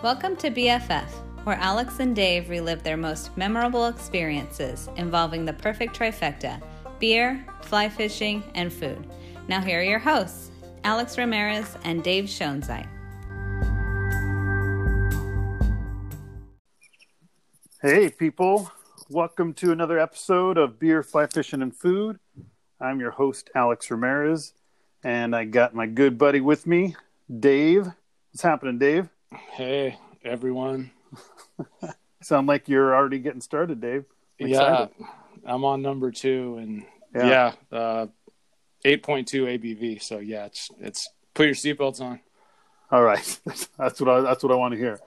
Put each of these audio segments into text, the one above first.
Welcome to BFF, where Alex and Dave relive their most memorable experiences involving the perfect trifecta beer, fly fishing, and food. Now, here are your hosts, Alex Ramirez and Dave Schoenzeit. Hey, people. Welcome to another episode of Beer, Fly Fishing, and Food. I'm your host, Alex Ramirez, and I got my good buddy with me, Dave. What's happening, Dave? Hey, everyone. Sound like you're already getting started, Dave. I'm yeah, excited. I'm on number two, and Yeah. yeah, uh, 8.2 ABV. So yeah, it's it's put your seatbelts on. All right. That's what I that's what I want to hear.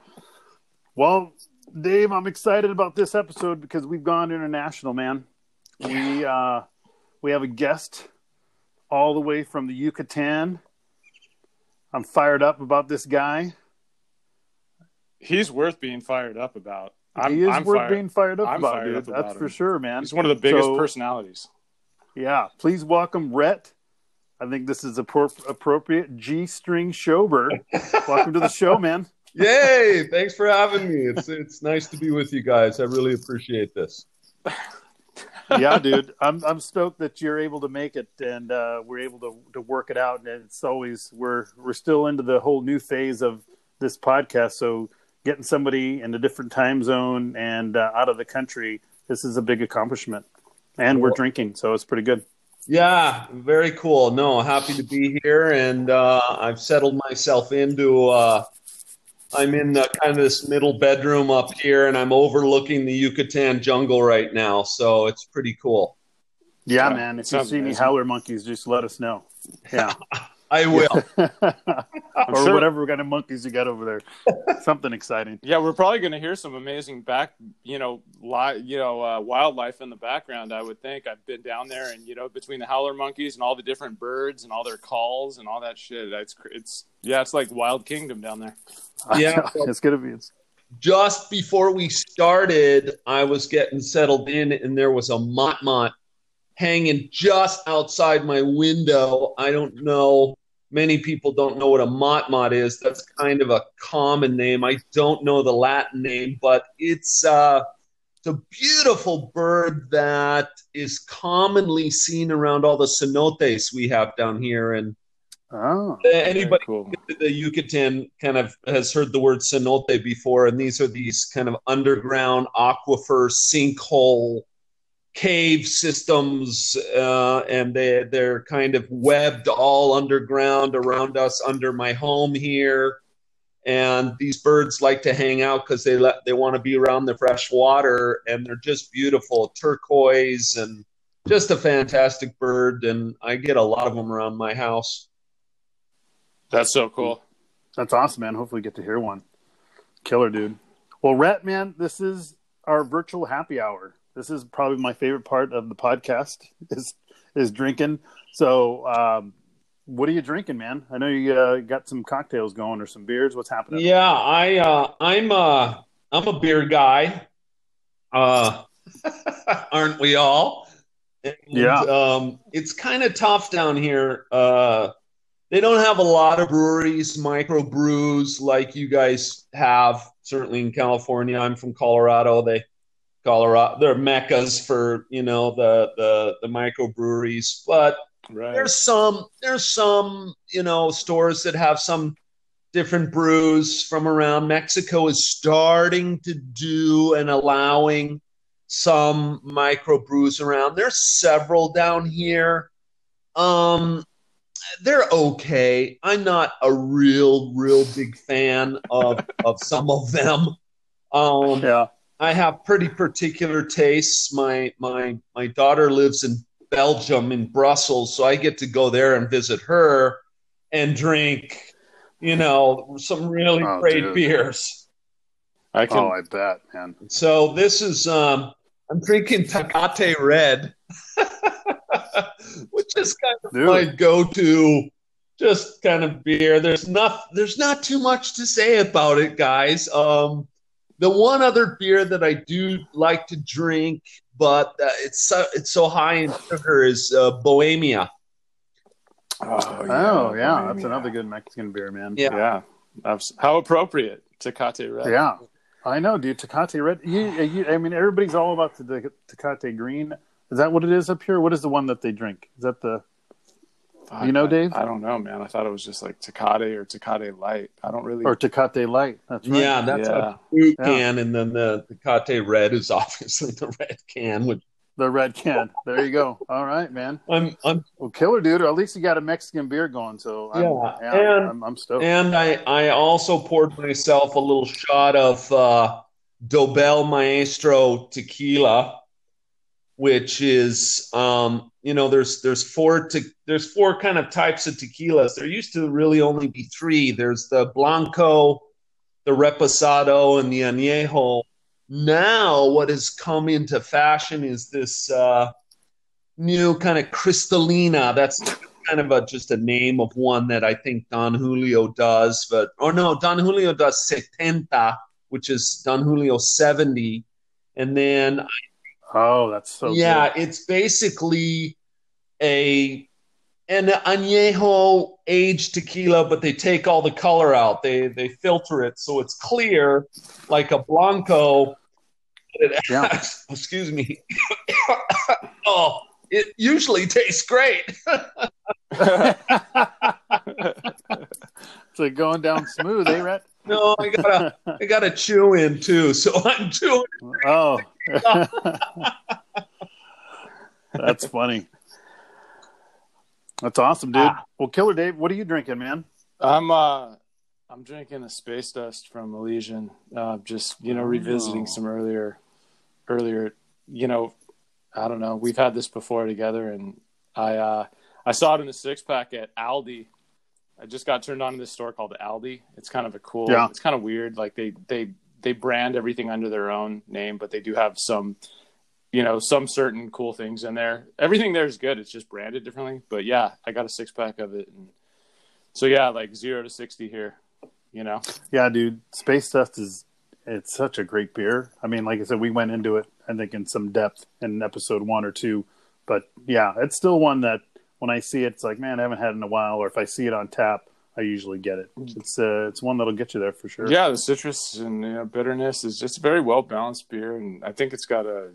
Well, Dave, I'm excited about this episode because we've gone international, man. We uh we have a guest all the way from the Yucatan. I'm fired up about this guy. He's worth being fired up about. I'm, he is I'm worth fired. being fired up I'm about, fired dude. up about That's him. for sure, man. He's one of the biggest So- personalities. Yeah, please welcome Rhett. I think this is appro- appropriate. G String Schober. welcome to the show, man. Yay! Thanks for having me. It's it's nice to be with you guys. I really appreciate this. yeah, dude, I'm I'm stoked that you're able to make it and uh, we're able to to work it out. And it's always we're we're still into the whole new phase of this podcast. So getting somebody in a different time zone and uh, out of the country, this is a big accomplishment. And we're drinking, so it's pretty good. Yeah, very cool. No, happy to be here, and uh, I've settled myself into. Uh, I'm in uh, kind of this middle bedroom up here, and I'm overlooking the Yucatan jungle right now. So it's pretty cool. Yeah, Yeah, man. If you see any howler monkeys, just let us know. Yeah, I will. or sure- whatever kind of monkeys you got over there. Something exciting. Yeah, we're probably going to hear some amazing back, you know, li- you know, uh, wildlife in the background. I would think. I've been down there, and you know, between the howler monkeys and all the different birds and all their calls and all that shit, it's cr- it's yeah, it's like Wild Kingdom down there. Yeah. it's gonna be. It's, just before we started, I was getting settled in, and there was a motmot hanging just outside my window. I don't know. Many people don't know what a mott is. That's kind of a common name. I don't know the Latin name, but it's uh, it's a beautiful bird that is commonly seen around all the cenotes we have down here. And oh, anybody cool. the Yucatan kind of has heard the word cenote before, and these are these kind of underground aquifer sinkhole cave systems, uh, and they they're kind of webbed all underground around us under my home here. And these birds like to hang out because they let they want to be around the fresh water, and they're just beautiful, turquoise, and just a fantastic bird. And I get a lot of them around my house. That's so cool. That's awesome, man. Hopefully, we get to hear one. Killer, dude. Well, Rhett, man, this is our virtual happy hour. This is probably my favorite part of the podcast is is drinking. So, um, what are you drinking, man? I know you uh, got some cocktails going or some beers. What's happening? Yeah, I uh, I'm uh, I'm a beer guy. Uh, aren't we all? And, Yeah. Um, it's kind of tough down here. Uh, they don't have a lot of breweries, micro brews like you guys have. Certainly in California, I'm from Colorado. They Colorado, they're meccas for you know the the the micro breweries, but Right. there's some there's some you know stores that have some different brews from around. Mexico is starting to do and allowing some micro brews around. There's several down here. Um they're okay. I'm not a real real big fan of of some of them. Um Yeah. I have pretty particular tastes. My my my daughter lives in Belgium in Brussels, so I get to go there and visit her and drink, you know, some really Oh, great dude. beers. I can. Oh, I bet, man. So this is um I'm drinking Tecate Red, which is kind of Dude. my go-to just kind of beer. There's not there's not too much to say about it, guys. Um the one other beer that I do like to drink, but uh, it's so, it's so high in sugar, is uh, Bohemia. Oh, Oh, yeah. That's another good Mexican beer, man. Yeah. Yeah. How appropriate. Tecate Red. Yeah, I know, dude. Tecate Red. You, you, I mean, everybody's all about the Tecate Green. Is that what it is up here? What is the one that they drink? Is that the? Fuck, You know, I- Dave? I, don't know, man. I thought it was just like Tecate or Tecate Light. I don't really. Or Tecate Light? That's right. Yeah, that's Yeah. a blue Yeah. can, and then the the Cate Red is obviously the red can. Which The red can. There you go. All right, man. I'm, I'm Well, killer, dude. Or at least you got a Mexican beer going. So I'm, Yeah, yeah, and- I'm, I'm stoked. and I I also poured myself a little shot of uh, Dobel Maestro tequila, which is um, you know there's there's four te- there's four kind of types of tequilas. There used to really only be three. There's the Blanco, the Reposado, and the Añejo. Now, what has come into fashion is this uh, new kind of Cristalina. That's kind of a, just a name of one that I think Don Julio does, but or no, Don Julio does setenta, which is Don Julio seventy, and then oh, that's so yeah, good. it's basically a an añejo aged tequila, but they take all the color out. They they filter it so it's clear, like a blanco. It Yeah. excuse me. oh, it usually tastes great. it's like going down smooth, eh, Rhett? No, I gotta I gotta chew in too. So I'm chewing. Oh, that's funny. That's awesome, dude. Ah. Well, Killer Dave, what are you drinking, man? I'm uh I'm drinking a space dust from Elysian. Uh, just you know, revisiting Oh. some earlier earlier. You know, I don't know. We've had this before together, and I uh, I saw it in a six pack at Aldi. I just got turned on to this store called Aldi. It's kind of a cool. Yeah. It's kind of weird. Like they they they brand everything under their own name, but they do have some, you know, some certain cool things in there. Everything there is good. It's just branded differently. But yeah, I got a six pack of it, and so yeah, like zero to sixty here. You know, Yeah, dude. Space Dust is it's such a great beer. I mean, like I said, we went into it, I think, in some depth in episode one or two. But yeah, it's still one that when I see it, it's like, man, I haven't had it in a while. Or if I see it on tap, I usually get it. It's uh, it's one that'll get you there for sure. yeah, the citrus and you know, bitterness is just a very well balanced beer, and I think it's got a,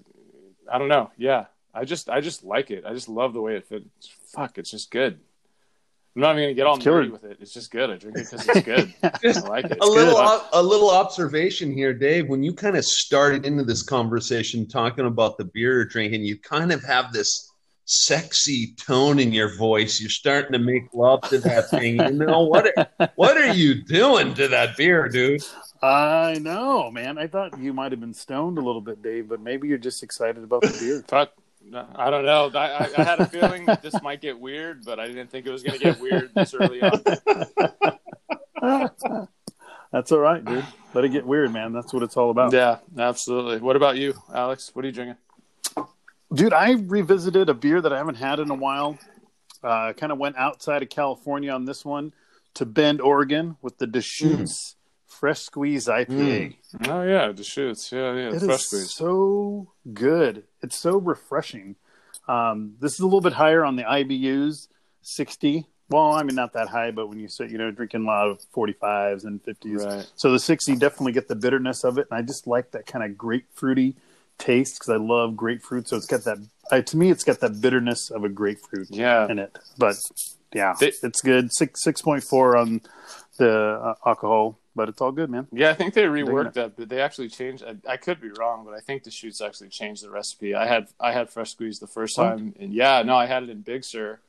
I don't know, yeah, I just I just like it. I just love the way it fits. Fuck, it's just good. I'm not even gonna get all It's killer. nerdy with it. It's just good. I drink it because it's good. I like it. a little good. ob- a little observation here, Dave. When you kind of started into this conversation talking about the beer you're drinking, you kind of have this sexy tone in your voice. You're starting to make love to that thing. You know what? Are, what are you doing to that beer, dude? I know, man. I thought you might have been stoned a little bit, Dave, but maybe you're just excited about the beer. Fuck, no, I don't know. I, I, I had a feeling that this might get weird, but I didn't think it was gonna get weird this early on. That's all right, dude. Let it get weird, man. That's what it's all about. Yeah, absolutely. What about you, Alex? What are you drinking? Dude, I revisited a beer that I haven't had in a while. Uh, kind of went outside of California on this one to Bend, Oregon, with the Deschutes Fresh Squeeze IPA. Oh yeah, Deschutes. Yeah, yeah, It fresh is squeeze. so good. It's so refreshing. Um, this is a little bit higher on the IBUs, sixty. Well, I mean not that high, but when you say you know drinking a lot of forty fives and fifties, Right. so the sixty definitely get the bitterness of it, and I just like that kind of grapefruity taste because I love grapefruit. So it's got that. Uh, to me, it's got that bitterness of a grapefruit Yeah, in it. But yeah, They- it's good. Six six point four on the uh, alcohol, but it's all good, man. yeah. I think they reworked that, but they actually changed. I, I could be wrong, but I think Deschutes actually changed the recipe. I had I had fresh squeeze the first What? time, and yeah, no, I had it in Big Sur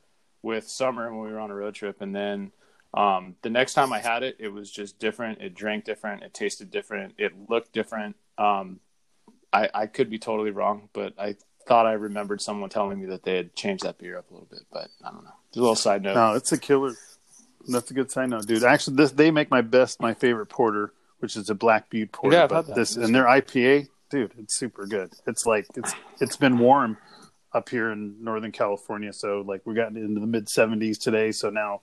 with Summer when we were on a road trip, and then um, the next time I had it, it was just different. It drank different. It tasted different. It looked different. Um, I I could be totally wrong, but I thought I remembered someone telling me that they had changed that beer up a little bit, but I don't know. Just a little side note. No, it's a killer. That's a good side note, dude. Actually, this they make my best, my favorite porter, which is a Black Butte porter. Yeah, I've but had that. this It's and their IPA, dude, it's super good. It's like it's it's been warm up here in Northern California, so like we got into the mid seventies today. So now,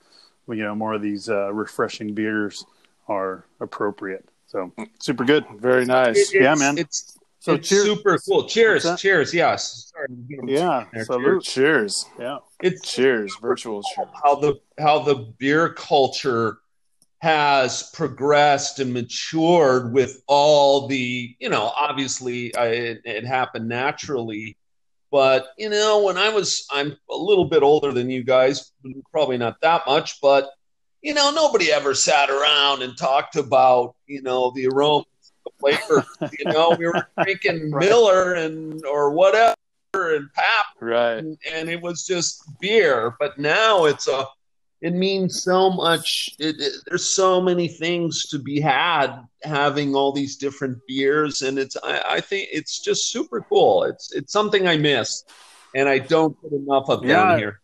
you know, more of these uh, refreshing beers are appropriate. So super good. Very nice. Yeah, man. It's, So it's cheers. super cool. Cheers, cheers. Yes. Sorry, Yeah, there. salute. Cheers. Yeah, It's Cheers. Virtual cheers. how the how the beer culture has progressed and matured with all the, you know, obviously I, it, it happened naturally. But, you know, when I was, I'm a little bit older than you guys, probably not that much, but, you know, nobody ever sat around and talked about, you know, the aroma, the flavor. you know, we were drinking Right. Miller and, or whatever and pap Right. and, and it was just beer. But now it's a, it means so much. It, it, there's so many things to be had having all these different beers, and it's I, I think it's just super cool. It's it's something I miss, and I don't get enough of Yeah. down here.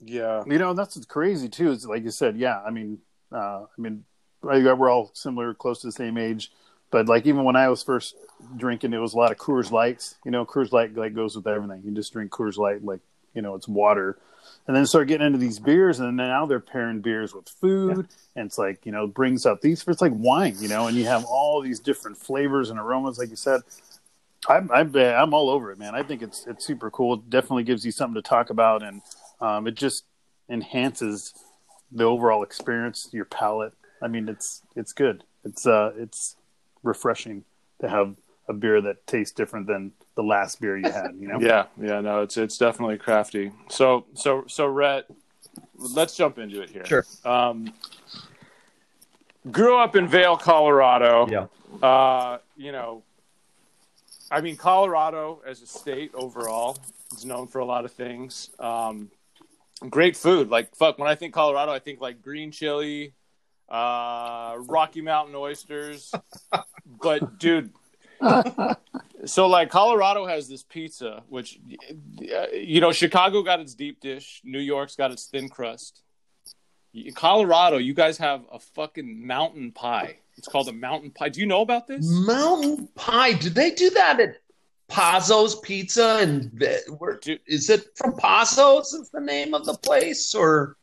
Yeah. You know, that's what's crazy too. Is like you said, yeah. I mean, uh, I mean, I- we're all similar, close to the same age. But like even when I was first drinking, it was a lot of Coors Lights. You know, Coors Light like goes with everything. You just drink Coors Light like you know it's water, and then start getting into these beers, and now they're pairing beers with food, and it's like you know brings out these. It's like wine, you know, and you have all these different flavors and aromas, like you said. I'm I'm I'm all over it, man. I think it's it's super cool. It definitely gives you something to talk about, and um, it just enhances the overall experience, your palate. I mean, it's it's good. It's uh it's refreshing to have a beer that tastes different than the last beer you had. You know? Yeah, yeah, no, it's it's definitely crafty. So so so Rhett, let's jump into it here. Sure. Um, grew up in Vail, Colorado. Yeah. Uh, you know, I mean, Colorado as a state overall is known for a lot of things. Um, great food. Like fuck, when I think Colorado, I think like green chili, uh, Rocky Mountain oysters. but dude, so like Colorado has this pizza, which uh, you know Chicago got its deep dish, New York's got its thin crust. Colorado, you guys have a fucking mountain pie. It's called a mountain pie. Do you know about this? Mountain pie. Did they do that at Pazzo's Pizza? And where, Dude. is it from Pazzo's? Is the name of the place, or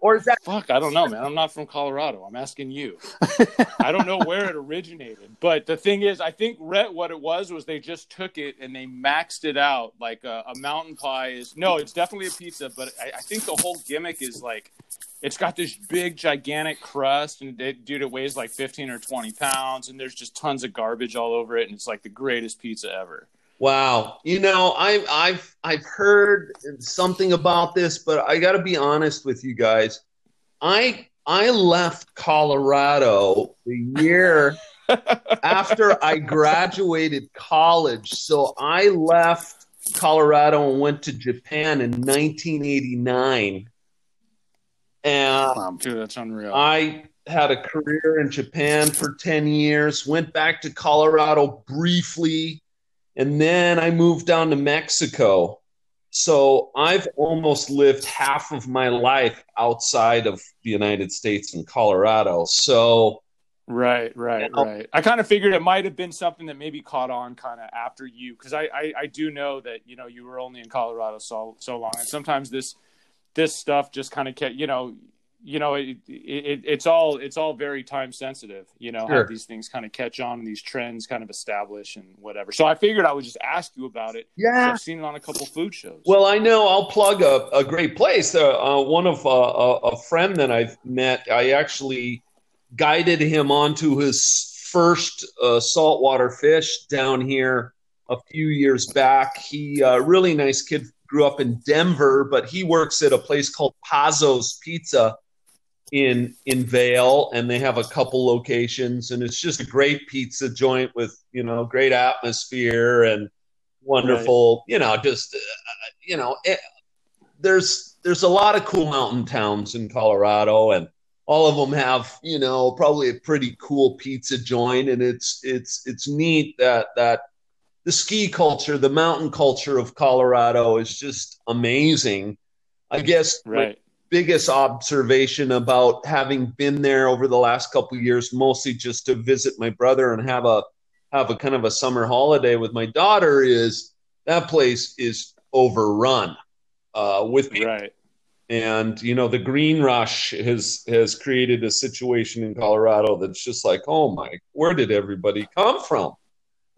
or is that Fuck, I don't know, man. I'm not from Colorado. I'm asking you. I don't know where it originated, but the thing is, I think Rhett, what it was was they just took it and they maxed it out. Like a, a mountain pie is no, it's definitely a pizza, but I, I think the whole gimmick is like it's got this big, gigantic crust, and it, dude, it weighs like 15 or 20 pounds, and there's just tons of garbage all over it, and it's like the greatest pizza ever. Wow, you know, I've I've I've heard something about this, but I got to be honest with you guys. I I left Colorado the year after I graduated college, so I left Colorado and went to Japan in 1989, and Um, Dude, that's unreal. I had a career in Japan for 10 years, went back to Colorado briefly, and then I moved down to Mexico. So I've almost lived half of my life outside of the United States in Colorado. So Right, right, know? right. I kind of figured it might have been something that maybe caught on kind of after you, because I, I, I do know that you know you were only in Colorado so so long, and sometimes this this stuff just kind of kept you know you know it, it it's all it's all very time sensitive. You know Sure. how these things kind of catch on and these trends kind of establish and whatever. So I figured I would just ask you about it yeah, I've seen it on a couple food shows. Well, I know I'll plug a, a great place. Uh, uh, one of uh, a, a friend that I've met, I actually guided him onto his first uh, saltwater fish down here a few years back. He uh, really nice kid, grew up in Denver, but he works at a place called Pazzo's Pizza in in Vail, and they have a couple locations, and it's just a great pizza joint with you know great atmosphere and wonderful, you know, just uh, you know, it, there's there's a lot of cool mountain towns in Colorado, and all of them have you know probably a pretty cool pizza joint, and it's it's it's neat that that the ski culture, the mountain culture of Colorado is just amazing. I guess right. Biggest observation about having been there over the last couple of years, mostly just to visit my brother and have a have a kind of a summer holiday with my daughter, is that place is overrun uh, with people Right. and you know the green rush has has created a situation in Colorado that's just like oh my where did everybody come from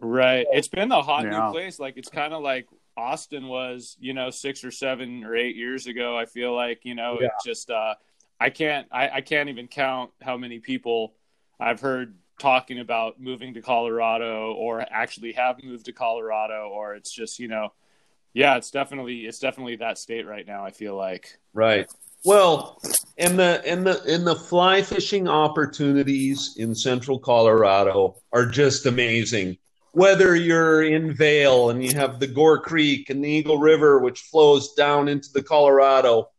Right. It's been the hot Yeah. new place. Like it's kind of like Austin was, you know, six or seven or eight years ago. I feel like, you know, Yeah. it just, uh, I can't I, I can't even count how many people I've heard talking about moving to Colorado or actually have moved to Colorado or it's just, you know, yeah, it's definitely it's definitely that state right now, I feel like. Right. Well, and the and the and the fly fishing opportunities in central Colorado are just amazing. Whether you're in Vail and you have the Gore Creek and the Eagle River, which flows down into the Colorado,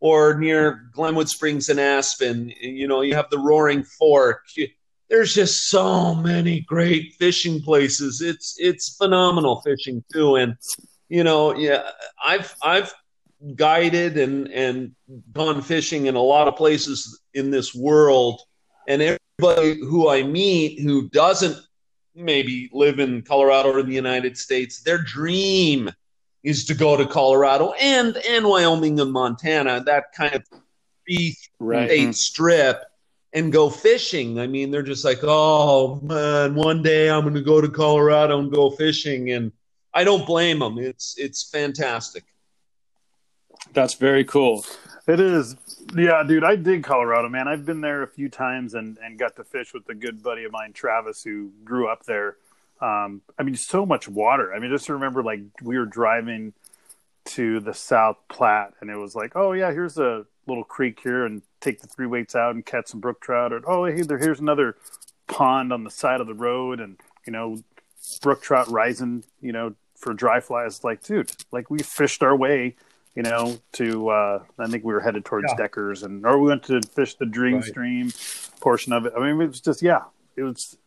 or near Glenwood Springs and Aspen, you know, you have the Roaring Fork. There's just so many great fishing places. It's it's phenomenal fishing too, and you know, yeah, I've I've guided and and gone fishing in a lot of places in this world, and everybody who I meet who doesn't maybe live in Colorado or the United States, their dream is to go to Colorado and and Wyoming and Montana, that kind of free Right. state mm-hmm. strip, and go fishing. I mean, they're just like, oh man, one day I'm going to go to Colorado and go fishing, and I don't blame them. It's it's fantastic. That's very cool. It is. Yeah, dude, I dig Colorado, man. I've been there a few times and, and got to fish with a good buddy of mine, Travis, who grew up there. Um, I mean, so much water. I mean, just remember, like, we were driving to the South Platte, and it was like, oh, yeah, here's a little creek here, and take the three weights out and catch some brook trout. Or, oh, hey, there, here's another pond on the side of the road, and, you know, brook trout rising, you know, for dry flies. Like, dude, like, we fished our way you know, to uh, I think we were headed towards Yeah. Deckers, and or we went to fish the Dream Right. Stream portion of it. I mean, it was just yeah, it was.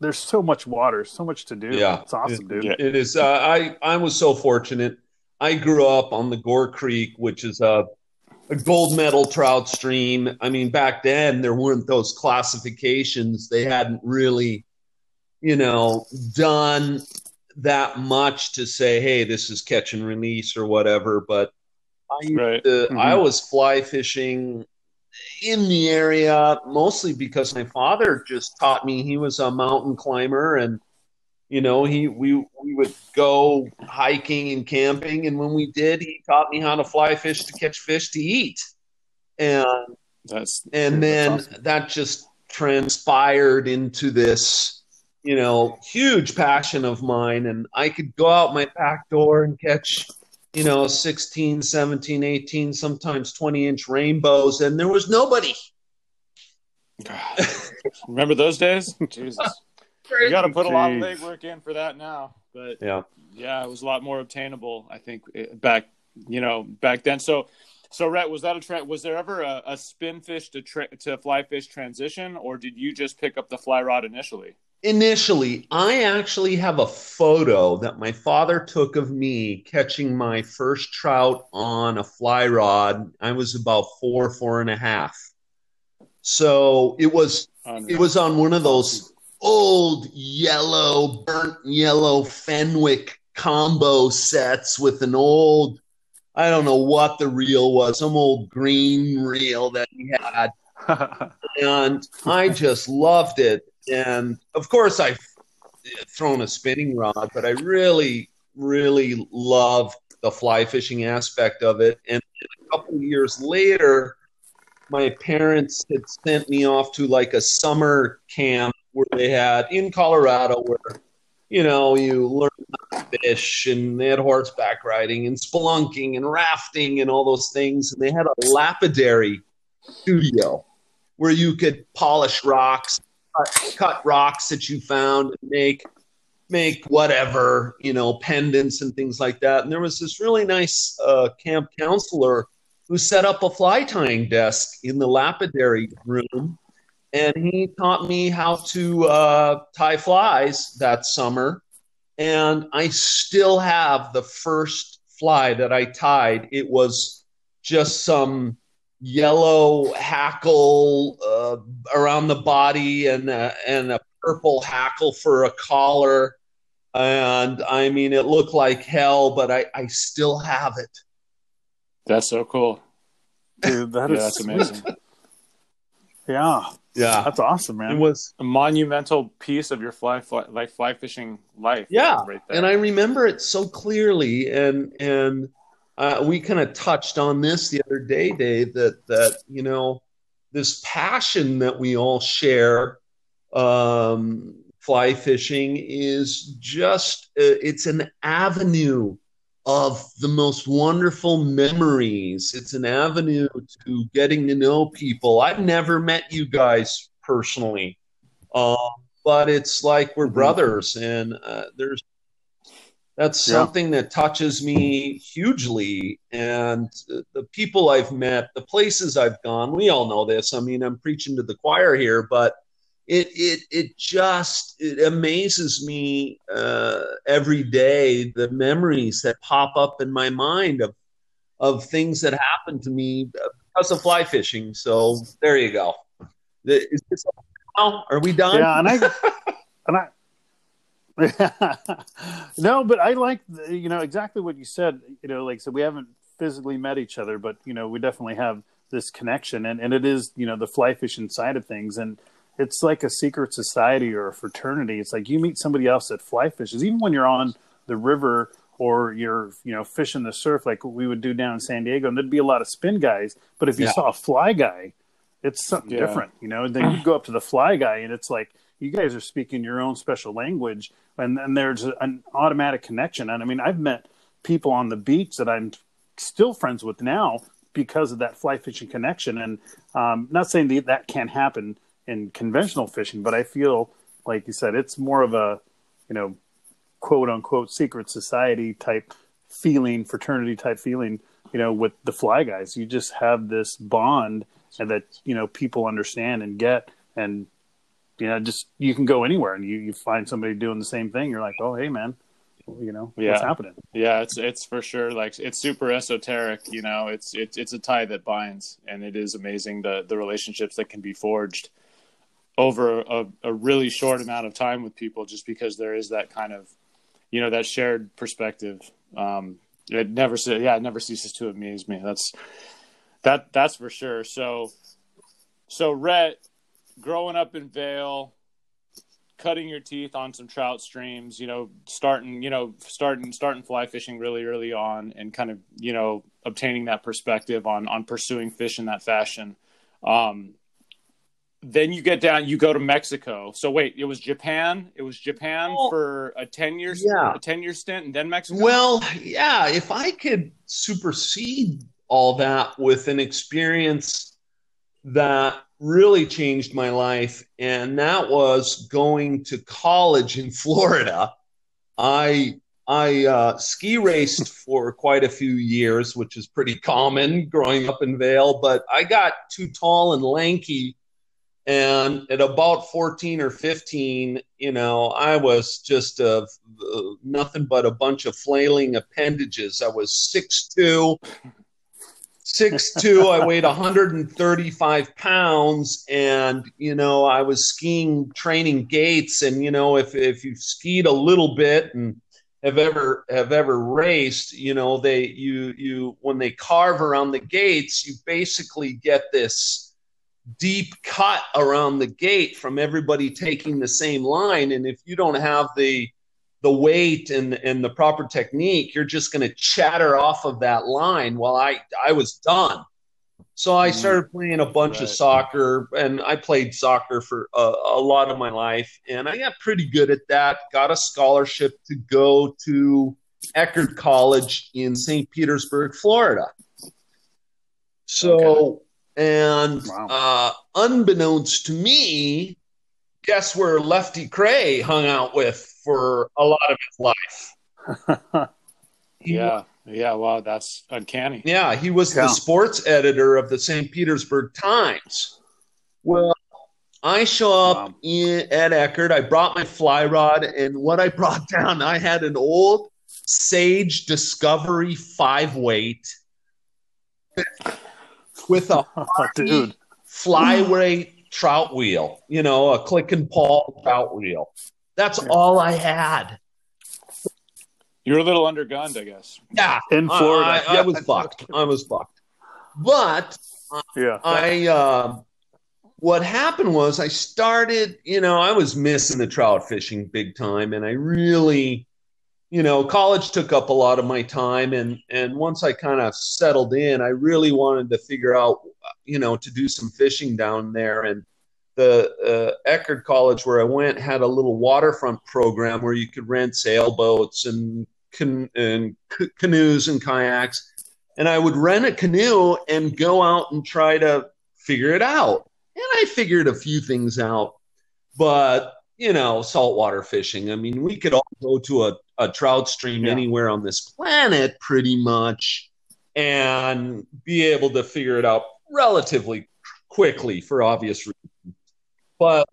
There's so much water, so much to do. Yeah. it's awesome, dude. Yeah. It is. Uh, I I was so fortunate. I grew up on the Gore Creek, which is a a gold medal trout stream. I mean, back then there weren't those classifications. They hadn't really, you know, done that much to say, hey, this is catch and release or whatever. But I used Right. to, Mhm. I was fly fishing in the area mostly because my father just taught me he was a mountain climber and you know he we we would go hiking and camping and when we did he taught me how to fly fish to catch fish to eat and That's and then That's awesome. that just transpired into this you know huge passion of mine and i could go out my back door and catch you know 16 17 18 sometimes 20 inch rainbows and there was nobody Remember those days? Jesus. You got to put a lot of Jeez. legwork in for that now, but yeah yeah, it was a lot more obtainable, I think, eh, back you know back then. So, so Rhett, was that a tra- was there ever a, a spin fish to tra- to fly fish transition, or did you just pick up the fly rod initially? Initially i actually have a photo that my father took of me catching my first trout on a fly rod. I was about four four and a half. So it was it was on one of those old yellow burnt yellow fenwick combo sets with an old i don't know what the reel was some old green reel that he had. And I just loved it. And of course, I've thrown a spinning rod, but I really, really love the fly fishing aspect of it. And a couple of years later, my parents had sent me off to like a summer camp where they had in Colorado, where you know you learn how to fish, and they had horseback riding and spelunking and rafting and all those things. And they had a lapidary studio where you could polish rocks, cut, cut rocks that you found, and make make whatever you know pendants and things like that. And there was this really nice uh, camp counselor who set up a fly tying desk in the lapidary room, and he taught me how to uh, tie flies that summer. And I still have the first fly that I tied. It was just some yellow hackle uh, around the body and uh, and a purple hackle for a collar. And I mean, it looked like hell, but I, I still have it. That's so cool. dude, that yeah, is that's amazing. Yeah, Yeah, that's awesome, man. it was. A monumental piece of your fly, fly like fly fishing life. Yeah, right there. and I remember it so clearly. And and uh, we kind of touched on this the other day, Dave. That that you know this passion that we all share. Um, fly fishing is just uh, it's an avenue of the most wonderful memories. It's an avenue to getting to know people. I've never met you guys personally, uh, but it's like we're mm-hmm. brothers, and uh, there's that's yeah. something that touches me hugely. And the people I've met, the places I've gone, we all know this. I mean, I'm preaching to the choir here, but it it it just it amazes me uh, every day the memories that pop up in my mind of of things that happened to me because of fly fishing. So there you go. Is this now? Are we done? Yeah, and I and I. no, but I like you know exactly what you said. You know, like so we haven't physically met each other, but you know we definitely have this connection, and and it is you know the fly fishing side of things, and it's like a secret society or a fraternity. It's like you meet somebody else that fly fishes, even when you're on the river or you're you know fishing the surf like we would do down in San Diego, and there'd be a lot of spin guys. But if you yeah. saw a fly guy, it's something yeah. different, you know. Then you go up to the fly guy, and it's like you guys are speaking your own special language, and then there's an automatic connection. And I mean, I've met people on the beach that I'm still friends with now because of that fly fishing connection. And um, not saying that that can't happen in conventional fishing, but I feel like you said it's more of a you know quote unquote secret society type feeling, fraternity type feeling. You know, with the fly guys, you just have this bond and that you know people understand and get and you know just you can go anywhere and you, you find somebody doing the same thing you're like oh hey man you know yeah. what's happening yeah it's it's for sure like it's super esoteric you know it's it's it's a tie that binds and it is amazing the the relationships that can be forged over a, a really short amount of time with people just because there is that kind of you know that shared perspective um it never yeah it never ceases to amaze me that's that that's for sure so so Rhett growing up in Vail cutting your teeth on some trout streams you know starting you know starting starting fly fishing really early on and kind of you know obtaining that perspective on on pursuing fish in that fashion. Um then you get down you go to mexico. So wait it was japan? It was japan for a 10 year yeah. a 10 year stint and then mexico? Well yeah if i could supersede all that with an experience that really changed my life and that was going to college in florida i i uh, ski raced for quite a few years which is pretty common growing up in Vail, but i got too tall and lanky and at about 14 or 15, you know, I was just a, uh, nothing but a bunch of flailing appendages. I was 6'2, 6'2, I weighed 135 pounds, and, you know, I was skiing, training gates. And, you know, if, if you've skied a little bit and have ever have ever raced you know they you you when they carve around the gates you basically get this deep cut around the gate from everybody taking the same line and if you don't have the the weight and and the proper technique you're just going to chatter off of that line well i i was done so i mm-hmm. started playing a bunch right. of soccer and i played soccer for a, a lot of my life and i got pretty good at that got a scholarship to go to eckerd college in st petersburg florida so okay and wow. uh, unbeknownst to me, guess where Lefty Kreh hung out with for a lot of his life? yeah. Yeah, wow, that's uncanny. Yeah, he was yeah. the sports editor of the St. Petersburg Times. Well, I show up wow. in, at Eckerd. I brought my fly rod, and what I brought down, I had an old Sage Discovery five weight with a dude flyweight trout wheel, you know, a click and pawl trout wheel. That's all I had. You're a little undergunned, I guess. Yeah, in Florida, I, I, I was fucked. I was fucked. But yeah, I. Uh, what happened was I started, you know, I was missing the trout fishing big time, and I really you know, college took up a lot of my time, and and once I kind of settled in, I really wanted to figure out, you know, to do some fishing down there. And the uh, Eckerd College where I went had a little waterfront program where you could rent sailboats and can- and c- canoes and kayaks, and I would rent a canoe and go out and try to figure it out. And I figured a few things out, but you know, saltwater fishing. I mean, we could all go to a, a trout stream Yeah. anywhere on this planet pretty much and be able to figure it out relatively quickly for obvious reasons. But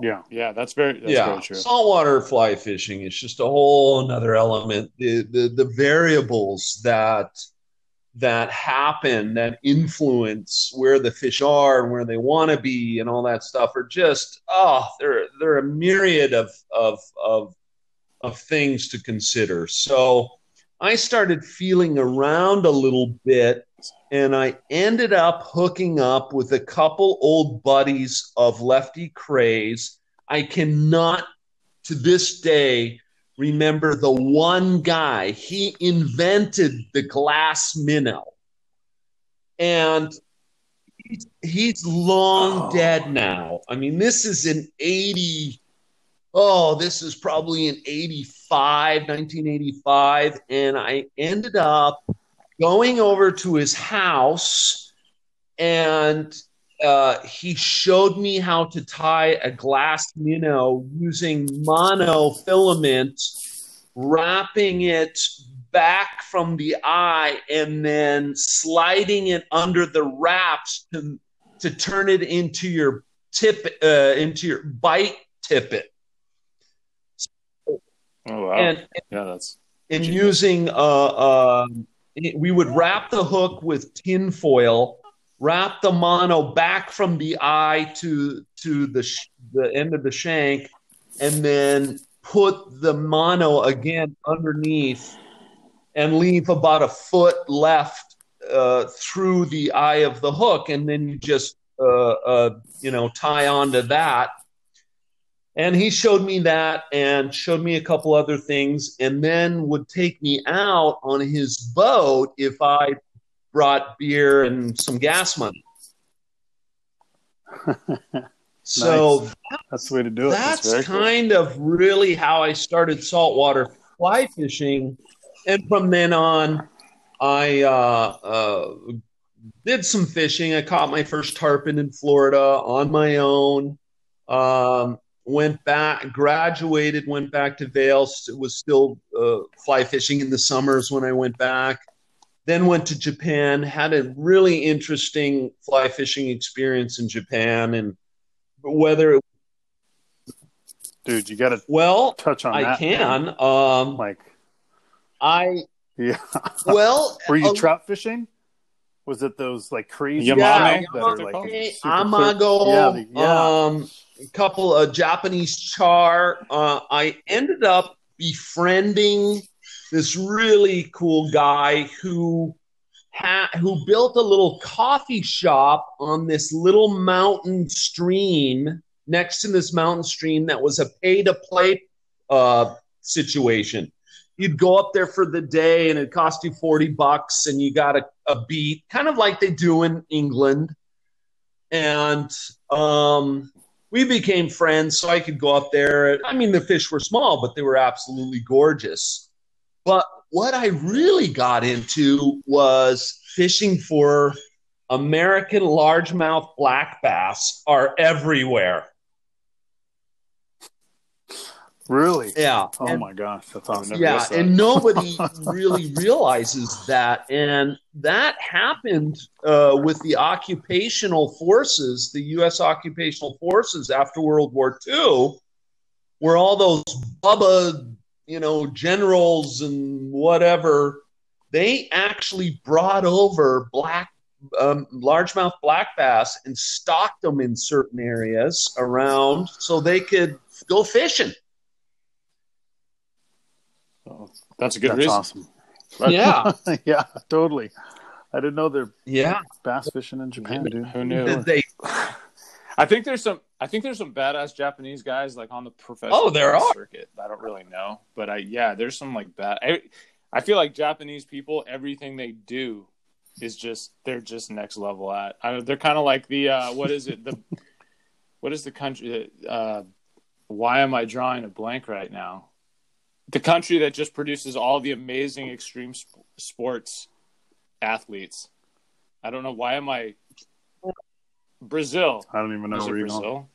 Yeah. Yeah, that's very that's yeah, very true. saltwater fly fishing is just a whole another element. The, the the variables that that happen that influence where the fish are and where they want to be and all that stuff are just oh they're they're a myriad of of of of things to consider. So I started feeling around a little bit and I ended up hooking up with a couple old buddies of Lefty Kreh's. I cannot to this day remember the one guy. He invented the glass minnow. And he's, he's long Oh. dead now. I mean, this is in 80. Oh, this is probably in 85, 1985. And I ended up going over to his house and uh, he showed me how to tie a glass minnow using monofilament, wrapping it back from the eye and then sliding it under the wraps to, to turn it into your tip uh, into your bite tippet Oh wow. and yeah, that's and using uh, uh, we would wrap the hook with tin foil, wrap the mono back from the eye to to the sh- the end of the shank, and then put the mono again underneath, and leave about a foot left uh, through the eye of the hook, and then you just uh, uh, you know tie onto that and he showed me that and showed me a couple other things, and then would take me out on his boat if I brought beer and some gas money. so That's the way to do it. that's cool. kind of really how I started saltwater fly fishing, and from then on, I uh, uh, did some fishing. I caught my first tarpon in Florida on my own. Um, went back, graduated, went back to Vail. Was still uh, fly fishing in the summers when I went back. Then went to Japan. Had a really interesting fly fishing experience in Japan, and whether it Dude, you got to well, touch on I that. can. Um, Like, I yeah. well, Were you a- trout fishing? Was it those like crazy Yamame? trout that are like Amago. Yeah, the- yeah. um, a couple of Japanese char. Uh, I ended up befriending this really cool guy who ha- who built a little coffee shop on this little mountain stream next to this mountain stream that was a pay to play uh, situation. You'd go up there for the day and it cost you 40 bucks and you got a, a beat, kind of like they do in England. And um, we became friends, so I could go up there. I mean, the fish were small, but they were absolutely gorgeous. But what I really got into was fishing for American largemouth black bass are everywhere. Really? Yeah. Oh And- my gosh, that's I awesome. never yeah, and nobody really realizes that, and that happened uh, with the occupational forces, the U.S. occupational forces after World War II, where all those Bubba, you know, generals and whatever, they actually brought over black. Um, largemouth black bass and stocked them in certain areas around so they could go fishing. Oh, that's a good That's reason. awesome. Yeah. yeah, totally. I didn't know they're Yeah, bass fishing in Japan, dude. Who knew? Did they I think there's some. I think there's some badass Japanese guys like on the professional Oh, there are. circuit. I don't really know, but I yeah, there's some like bad. I, I feel like Japanese people, everything they do is just they're just next level at. I, they're kind of like the uh, what is it the what is the country? Uh, why am I drawing a blank right now? The country that just produces all the amazing extreme sp- sports athletes. I don't know why am I Brazil. I don't even know Is it where you're Brazil? going.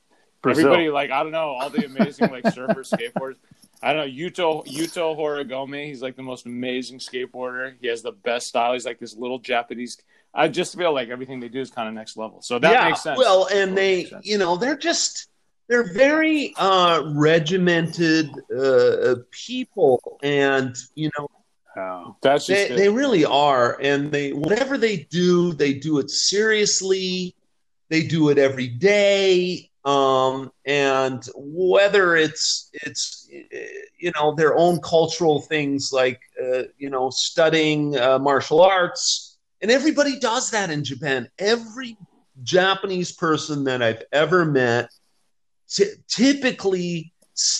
Brazil. Everybody like I don't know all the amazing like surfers, skateboarders. I don't know Yuto Yuto Horigome. He's like the most amazing skateboarder. He has the best style. He's like this little Japanese. I just feel like everything they do is kind of next level. So that yeah, makes sense. Well, Totally and they, you know, they're just they're very uh, regimented uh, people, and you know, Oh. that's they, they really are. And they whatever they do they do it seriously. They do it every day. Um, and whether it's it's you know their own cultural things like uh, you know studying uh, martial arts. And everybody does that in japan. Every japanese person that i've ever met ty- typically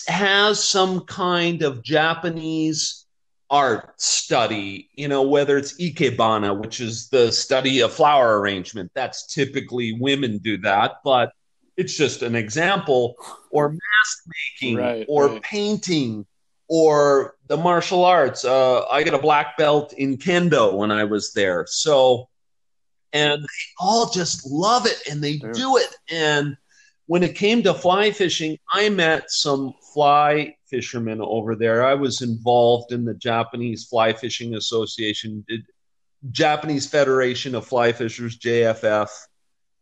has some kind of japanese art study, you know, whether it's ikebana, which is the study of flower arrangement. That's typically women do that, but it's just an example, or mask making, Right, or right. painting, or the martial arts. Uh, I got a black belt in kendo when I was there. So, and they all just love it and they Yeah. do it. And when it came to fly fishing, I met some fly fishermen over there. I was involved in the Japanese Fly Fishing Association, Japanese Federation of Fly Fishers, JFF,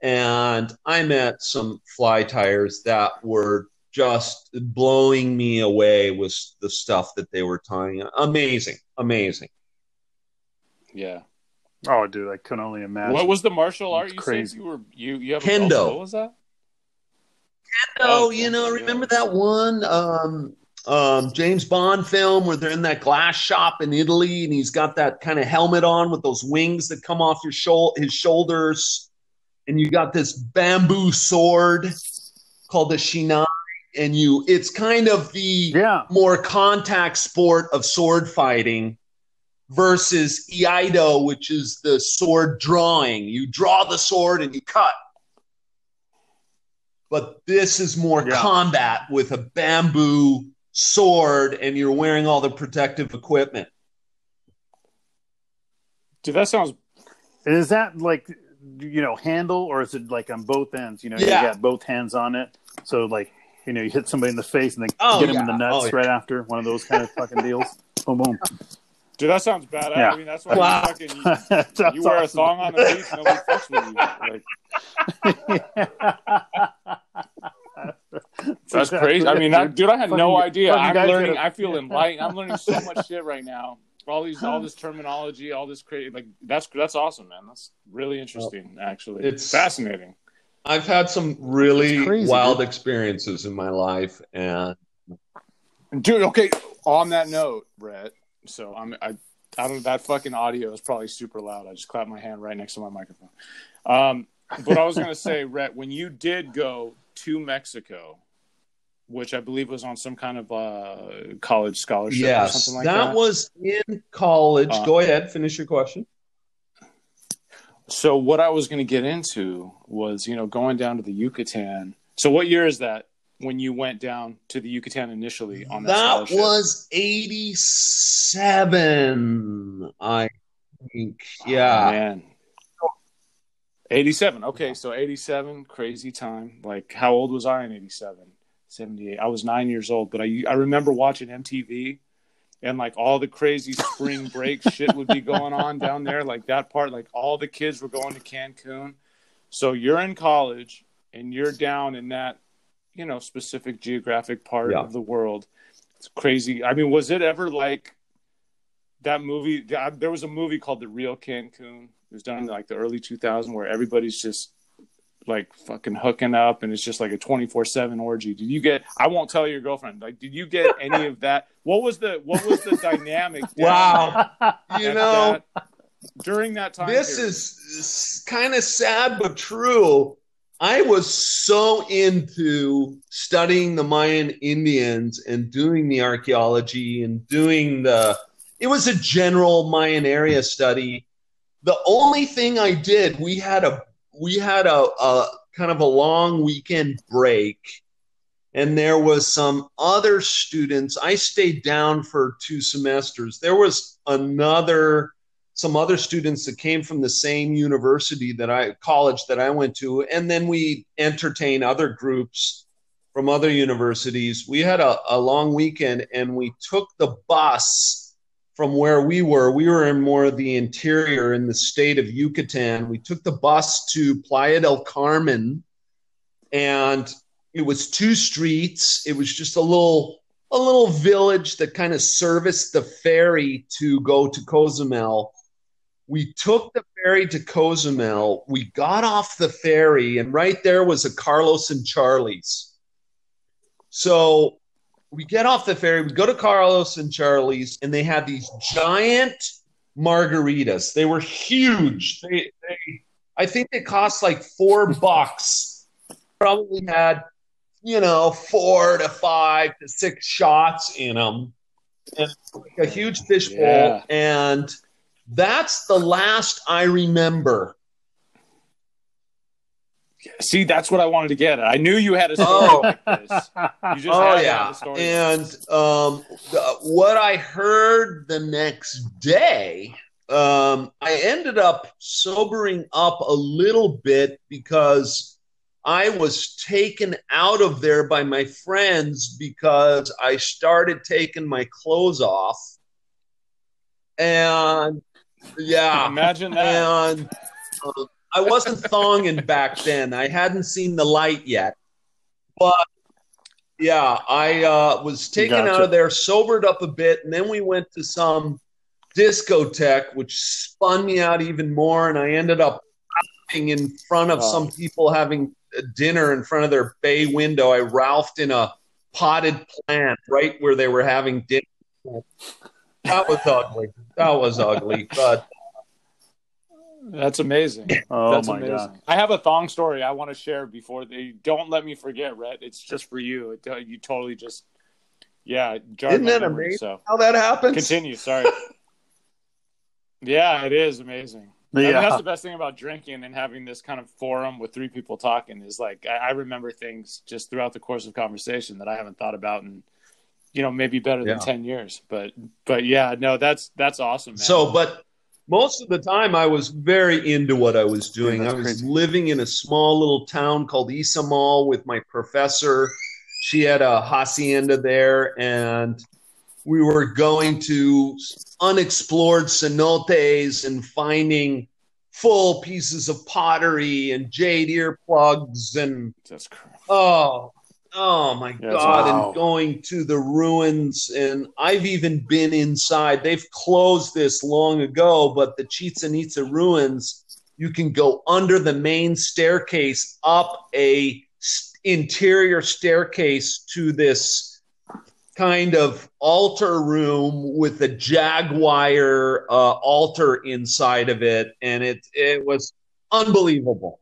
and I met some fly tyers that were just blowing me away with the stuff that they were tying. Amazing, amazing. yeah. Oh, dude, I can only imagine. What was the martial art you crazy. said you were you you have a Kendo. belt? What was that? Oh, you know, remember that one um, um, James Bond film where they're in that glass shop in Italy, and he's got that kind of helmet on with those wings that come off your shou- his shoulders, and you got this bamboo sword called the shinai, and you it's kind of the Yeah. more contact sport of sword fighting versus iaido, which is the sword drawing. You draw the sword and you cut. But this is more Yeah. combat with a bamboo sword, and you're wearing all the protective equipment. Dude, that sounds is that like you know handle or is it like on both ends? You know, Yeah. you got both hands on it, so like you know you hit somebody in the face and then Oh, get him in the nuts Oh, yeah. right after one of those kind of fucking deals. Boom, boom. Dude. That sounds badass. Yeah. I mean, that's why Wow. you fucking you, you wear a awesome. thong on the beach, nobody fucks with you. Like, that's crazy. I mean, that, dude, I had no idea. I'm learning. gotta- I feel enlightened. I'm learning so much shit right now. All these, all this terminology, all this crazy. Like that's that's awesome, man. That's really interesting. Actually, It's- fascinating. I've had some really crazy, wild dude. experiences in my life, and Dude, okay. On that note, Brett. So I'm I I don't that fucking audio is probably super loud. I just clapped my hand right next to my microphone. Um, but I was gonna say, Rhett, when you did go to Mexico, which I believe was on some kind of uh, college scholarship or yes, something like that, that. was in college. Uh, Go ahead, finish your question. So what I was gonna get into was, you know, going down to the Yucatan. So what year is that when you went down to the Yucatan initially on that, That was 87, I think. Oh, yeah. Man. 87. Okay, so 87, crazy time. Like, how old was I in 87? 78. I was nine years old, but I, I remember watching MTV and like all the crazy spring break shit would be going on down there. Like, that part, like, all the kids were going to Cancun. So you're in college and you're down in that, you know, specific geographic part Yeah. of the world. It's crazy. I mean, was it ever like that movie? There was a movie called The Real Cancun. It was done in like the early 2000s where everybody's just like fucking hooking up and it's just like a 24/7 orgy. Did you get I won't tell your girlfriend. Like did you get any of that? What was the what was the dynamic Wow. You know, that- during that time this period? is, is kind of sad but true. I was so into studying the Mayan Indians and doing the archaeology and doing the, it was a general Mayan area study. The only thing I did, we had a, we had a, a kind of a long weekend break and there was some other students i stayed down for two semesters there was another some other students that came from the same university that i college that i went to and then we entertain other groups from other universities we had a, a long weekend and we took the bus from where we were we were in more of the interior in the state of yucatan we took the bus to playa del carmen and it was two streets. It was just a little a little village that kind of serviced the ferry to go to Cozumel. We took the ferry to Cozumel. We got off the ferry, and right there was a Carlos and Charlie's. So we get off the ferry, we go to Carlos and Charlie's, and they had these giant margaritas. They were huge. They, they I think they cost like four bucks probably had, you know, four to five to six shots in them, and like a huge fishbowl. Yeah. And that's the last I remember. See, that's what I wanted to get. I knew you had a story oh. like this. oh yeah, and um, the, what I heard the next day um, I ended up sobering up a little bit because I was taken out of there by my friends because I started taking my clothes off. And yeah, imagine that. And uh, I wasn't thonging back then. I hadn't seen the light yet. But yeah, I uh, was taken gotcha. out of there, sobered up a bit, and then we went to some discotheque, which spun me out even more. And I ended up in front of oh. some people having dinner in front of their bay window. I ralphed in a potted plant right where they were having dinner. That was ugly. That was ugly, but that's amazing. Oh That's my amazing. god! I have a thong story I want to share before they don't let me forget. Rhett, it's just for you. It, uh, you totally just, yeah, Isn't that memory, amazing? So. How that happens? Continue. Sorry. yeah, it is amazing. Yeah. I mean, that's the best thing about drinking and having this kind of forum with three people talking is like I, I, remember things just throughout the course of conversation that I haven't thought about in you know maybe better than yeah. 10 years but but yeah no that's that's awesome man. so but most of the time I was very into what I was doing. I was crazy. living in a small little town called Izamal with my professor. She had a hacienda there and we were going to unexplored cenotes and finding full pieces of pottery and jade earplugs and That's crazy. oh oh my god wow. and going to the ruins and i've even been inside they've closed this long ago but the chichen itza ruins you can go under the main staircase up a interior staircase to this kind of altar room with a jaguar uh, altar inside of it, and it it was unbelievable.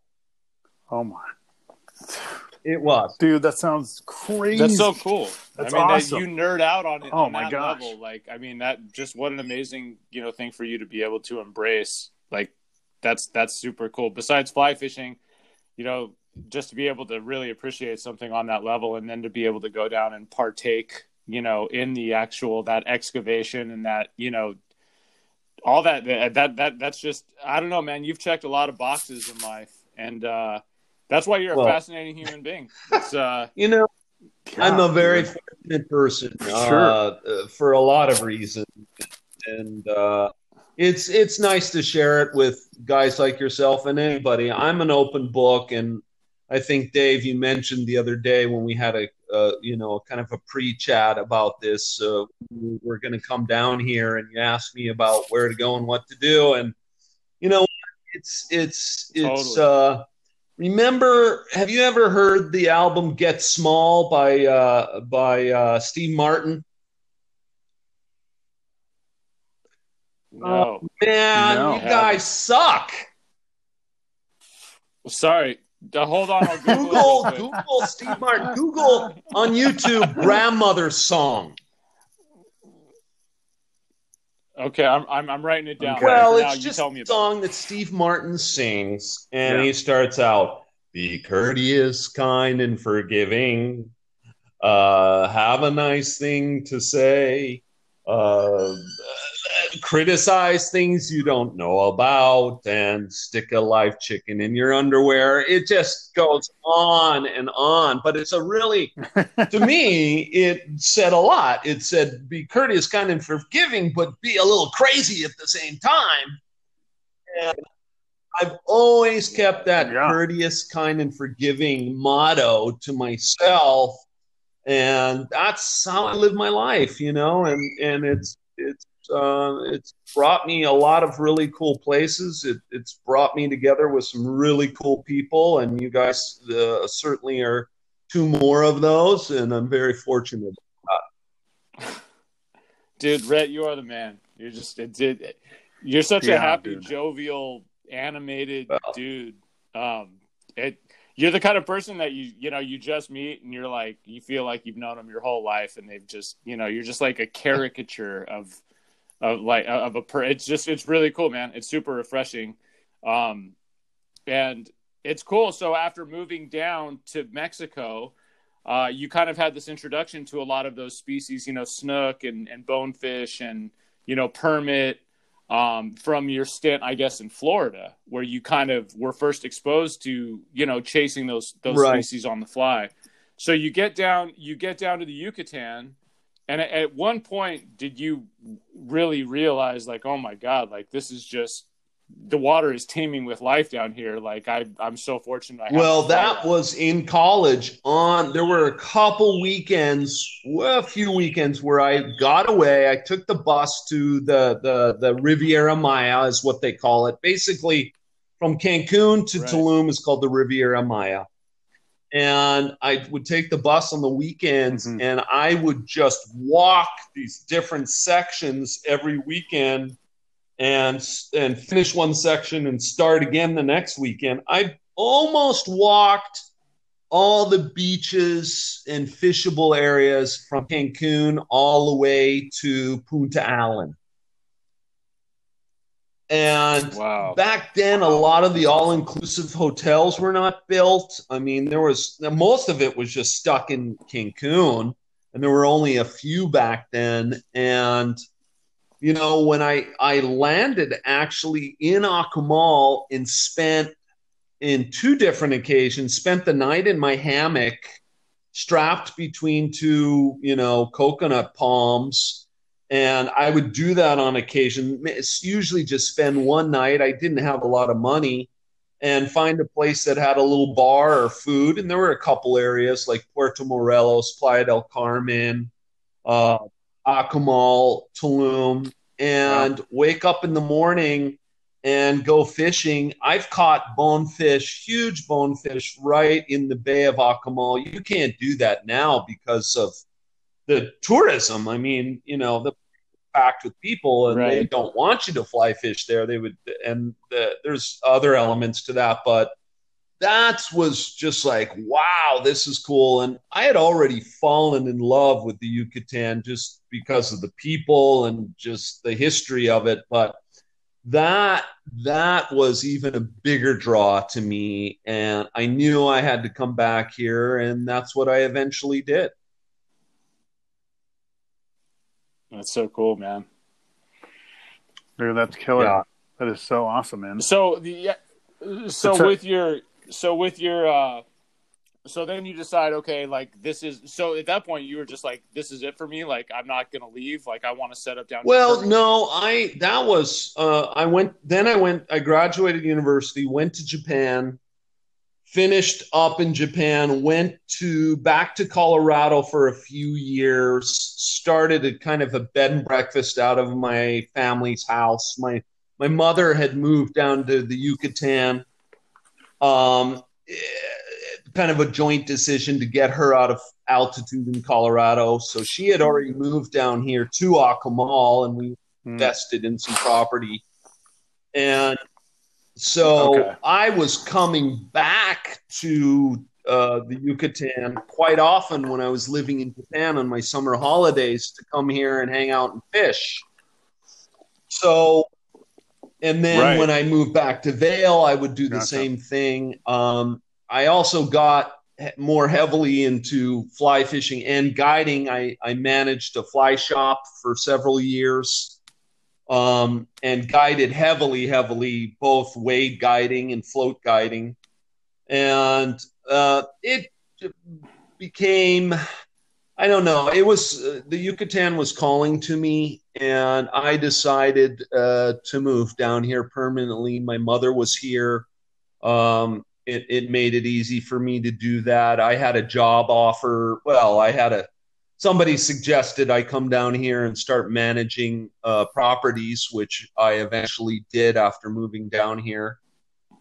Oh my! It was, dude. That sounds crazy. That's so cool. That's I mean, awesome. That you nerd out on it. Oh on my gosh! Level. Like, I mean, that just what an amazing you know thing for you to be able to embrace. Like, that's that's super cool. Besides fly fishing, you know, just to be able to really appreciate something on that level, and then to be able to go down and partake you know, in the actual that excavation and that, you know, all that that that that's just I don't know, man. You've checked a lot of boxes in life, and uh, that's why you're well, a fascinating human being. It's uh, you know, God, I'm a very fortunate person, sure, uh, for a lot of reasons, and uh, it's it's nice to share it with guys like yourself and anybody. I'm an open book, and I think Dave, you mentioned the other day when we had a uh, you know, kind of a pre-chat about this. Uh, we're going to come down here, and you asked me about where to go and what to do, and you know, it's it's it's. Totally. Remember, have you ever heard the album "Get Small" by uh, by uh, Steve Martin? No, oh, man, no, you guys suck. Sorry, Uh, hold on, I'll Google. Google, it real quick. Google Steve Martin. Google on YouTube grandmother's song. Okay, I'm, I'm I'm writing it down. Okay. Well, For now, it's you just tell me a song that Steve Martin sings, and Yeah. he starts out, "Be courteous, kind, and forgiving. Uh, have a nice thing to say. Uh, criticize things you don't know about, and stick a live chicken in your underwear." It just goes on and on, but it's a really to me, it said a lot. It said, be courteous, kind, and forgiving, but be a little crazy at the same time. And I've always kept that Yeah. courteous, kind, and forgiving motto to myself. And that's how I live my life, you know, and, and it's, it's, uh, it's brought me a lot of really cool places. It, it's brought me together with some really cool people, and you guys uh, certainly are two more of those, and I'm very fortunate. Dude, Rhett, you are the man. You're just it, it, you're such a happy, dude. jovial, animated Well. dude. Um, it you're the kind of person that you you know you just meet and you're like you feel like you've known them your whole life and they've just you know you're just like a caricature of of like of a per. It's just it's really cool, man. It's super refreshing, um, and it's cool. So after moving down to Mexico, uh, you kind of had this introduction to a lot of those species, you know, snook and, and bonefish and, you know, permit um, from your stint, I guess, in Florida, where you kind of were first exposed to, you know, chasing those those Right. species on the fly. So you get down, you get down to the Yucatan, and at, one point, did you really realize, like, oh my god, like this is just the water is teeming with life down here. Like I, I'm so fortunate. I have Well, that was in college. On there were a couple weekends, well, a few weekends where I got away. I took the bus to the the the Riviera Maya, is what they call it. Basically, from Cancun to Right. Tulum is called the Riviera Maya. And I would take the bus on the weekends, Mhm. and I would just walk these different sections every weekend and and finish one section and start again the next weekend. I almost walked all the beaches and fishable areas from Cancun all the way to Punta Allen. And Wow. back then a lot of the all-inclusive hotels were not built i mean there was most of it was just stuck in cancun and there were only a few back then and you know when i i landed actually in akumal and spent in two different occasions spent the night in my hammock strapped between two you know coconut palms and I would do that on occasion. It's usually just spend one night. I didn't have a lot of money, and find a place that had a little bar or food. And there were a couple areas like Puerto Morelos, Playa del Carmen, uh, Akumal, Tulum, and wake up in the morning and go fishing. I've caught bonefish, huge bonefish, right in the Bay of Akumal. You can't do that now because of the tourism. I mean, you know, the packed with people and they don't want you to fly fish there. They would, and the, there's other elements to that, but that was just like, wow, this is cool. And I had already fallen in love with the Yucatan just because of the people and just the history of it. But that that was even a bigger draw to me and i knew i had to come back here and that's what i eventually did That's so cool, man. Dude, that's killer. Yeah. That is so awesome, man. So the yeah, so a- with your so with your uh so then you decide okay like this is so at that point you were just like this is it for me like I'm not gonna leave like I want to set up down. well no i that was uh, i went then i went i graduated university went to japan finished up in japan went to back to colorado for a few years started a kind of a bed and breakfast out of my family's house. My my mother had moved down to the yucatan. Um, kind of a joint decision to get her out of altitude in colorado. So she had already moved down here to akumal and we Hmm. invested in some property. And so Okay. I was coming back to uh, the Yucatan quite often when I was living in Japan on my summer holidays to come here and hang out and fish. So, and then Right. when I moved back to Vail, I would do the Gotcha. same thing. Um, I also got more heavily into fly fishing and guiding. I, I managed a fly shop for several years um, and guided heavily, heavily, both wade guiding and float guiding. And uh, it became, I don't know, it was uh, the Yucatan was calling to me, and I decided uh, to move down here permanently. My mother was here. Um, it, it made it easy for me to do that. I had a job offer. Well, I had a somebody suggested I come down here and start managing uh, properties, which I eventually did after moving down here.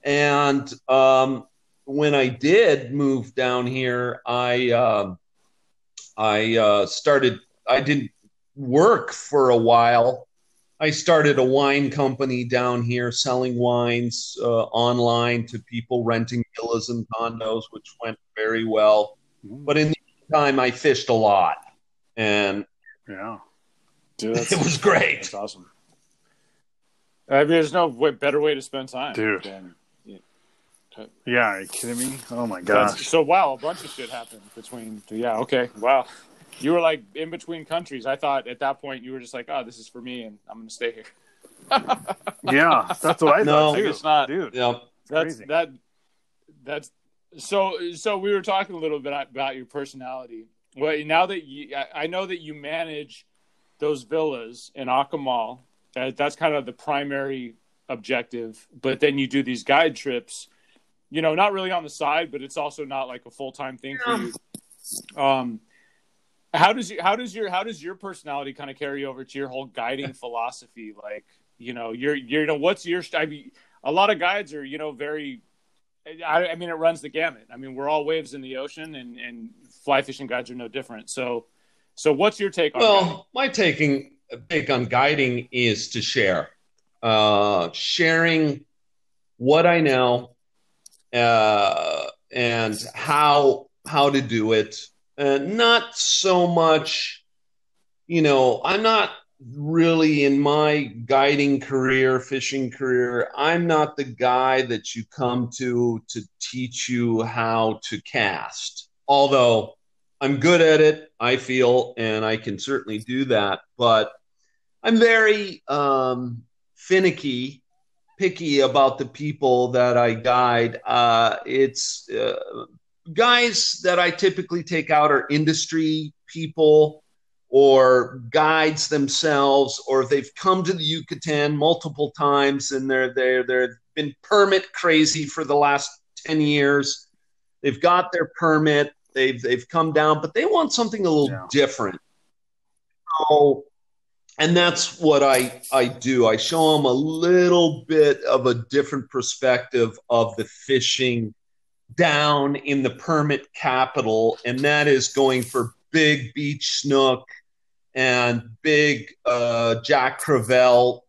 And um, when I did move down here, I um, I uh, started. I didn't work for a while. I started a wine company down here, selling wines uh, online to people renting villas and condos, which went very well. But in the meantime, I fished a lot, and Yeah. Dude, it was great. that's awesome. I mean, there's no way, better way to spend time, Dude. than- Yeah. Are you kidding me? Oh my That's- gosh. So wow, a bunch of shit happened between. Yeah, okay, wow. You were like in between countries. I thought at that point you were just like, oh, this is for me, and I'm going to stay here. Yeah. That's what I No. thought I too. guess not. Dude. Yeah. That's Crazy. that. That's so. So we were talking a little bit about your personality. Well, now that you, I- know that you manage those villas in Akumal. That, that's kind of the primary objective. But then you do these guide trips. You know, not really on the side, but it's also not like a full time thing for you. Um, how does you, how does your how does your personality kind of carry over to your whole guiding philosophy? Like, you know, you're you're you know, what's your I mean, a lot of guides are you know very I, I mean it runs the gamut i mean we're all waves in the ocean and and fly fishing guides are no different so so what's your take on that? Well, my taking take on guiding is to share, uh, sharing what I know, uh, and how how to do it. and not so much, you know, I'm not really in my guiding career, fishing career. I'm not the guy that you come to to teach you how to cast. Although I'm good at it, I feel, and I can certainly do that. But I'm very um, finicky, picky about the people that I guide. Uh, it's uh, guys that I typically take out are industry people or guides themselves, or they've come to the Yucatan multiple times and they're they're they're been permit crazy for the last ten years. They've got their permit. They've they've come down, but they want something a little Yeah. different. So, and that's what I I do. I show them a little bit of a different perspective of the fishing down in the permit capital, and that is going for big beach snook and big uh, Jack Crevalle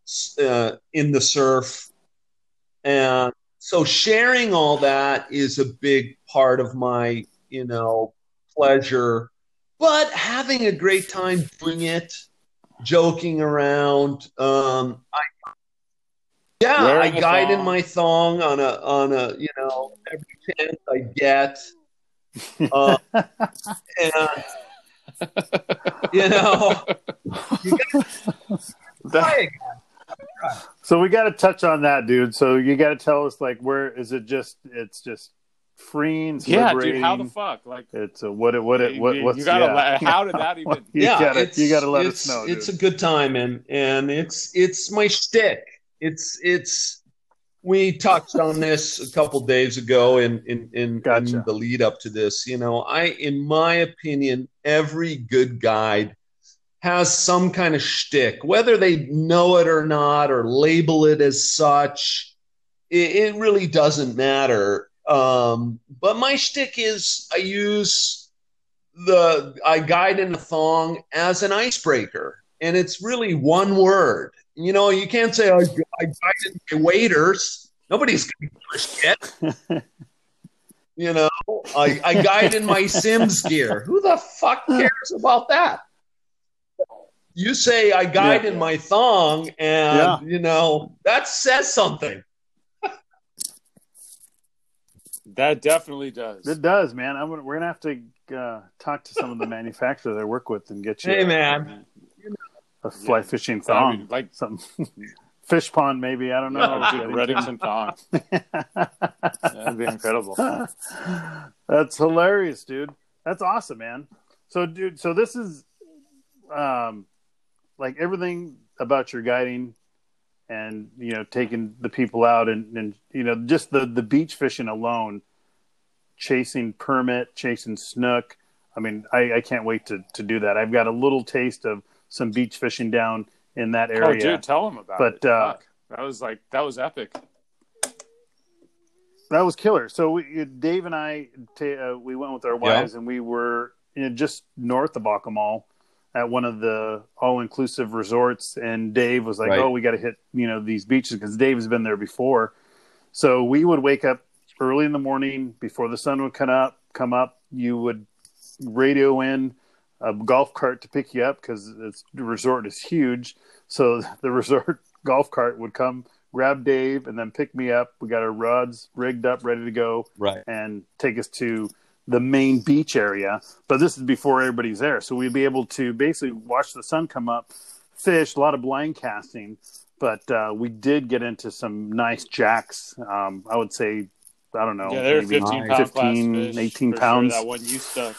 uh, in the surf, and so sharing all that is a big part of my you know pleasure. But having a great time doing it joking around um i yeah Wearing i guide in my thong on a on a you know every chance i get. Uh, and you know you gotta So we got to touch on that, dude. So you got to tell us, like, where is it? Just it's just freeing, it's yeah liberating. dude how the fuck like It's a, what it what it what what's you gotta yeah. let- how did that even you yeah, gotta you gotta let us know. It's dude. a good time, and and it's it's my shtick. It's it's. We touched on this a couple days ago in in in, Gotcha. in the lead up to this. You know, I in my opinion, every good guide has some kind of shtick, whether they know it or not, or label it as such. It, it really doesn't matter. Um, but my shtick is I use the I guide in a thong as an icebreaker, and it's really one word. You know, you can't say I, I guide in my waders. Nobody's going to give a shit. You know, I, I guide in my Simms gear. Who the fuck cares about that? You say I guide Yeah. in my thong, and Yeah. you know that says something. That definitely does. It does, man. I'm gonna, we're gonna have to uh, talk to some of the manufacturers I work with and get you Hey, a, man. A fly fishing I thong, mean, like some Fishpond maybe. I don't know. no, dude, Redington thong. That'd be incredible. That's hilarious, dude. That's awesome, man. So, dude, so this is um, like everything about your guiding and you know taking the people out and, and you know just the the beach fishing alone, chasing permit, chasing snook. I mean, I, I can't wait to to do that. I've got a little taste of some beach fishing down in that area. Oh, area. dude, tell him about But, it. uh, that was like that was epic. That was killer. So we, Dave and I, uh, we went with our wives, and we were you know, just north of Akumal at one of the all-inclusive resorts. And Dave was like, Right. "Oh, we got to hit you know these beaches because Dave has been there before." So we would wake up early in the morning before the sun would come up. Come up, you would radio in a golf cart to pick you up because the resort is huge. So the resort golf cart would come grab Dave and then pick me up. We got our rods rigged up, ready to go, Right. and take us to the main beach area. But this is before everybody's there, so we'd be able to basically watch the sun come up, fish, a lot of blind casting. But uh, we did get into some nice jacks. Um, I would say, I don't know, yeah, they're maybe 15 pound 15, 18 for pounds. Sure, that one you stuck.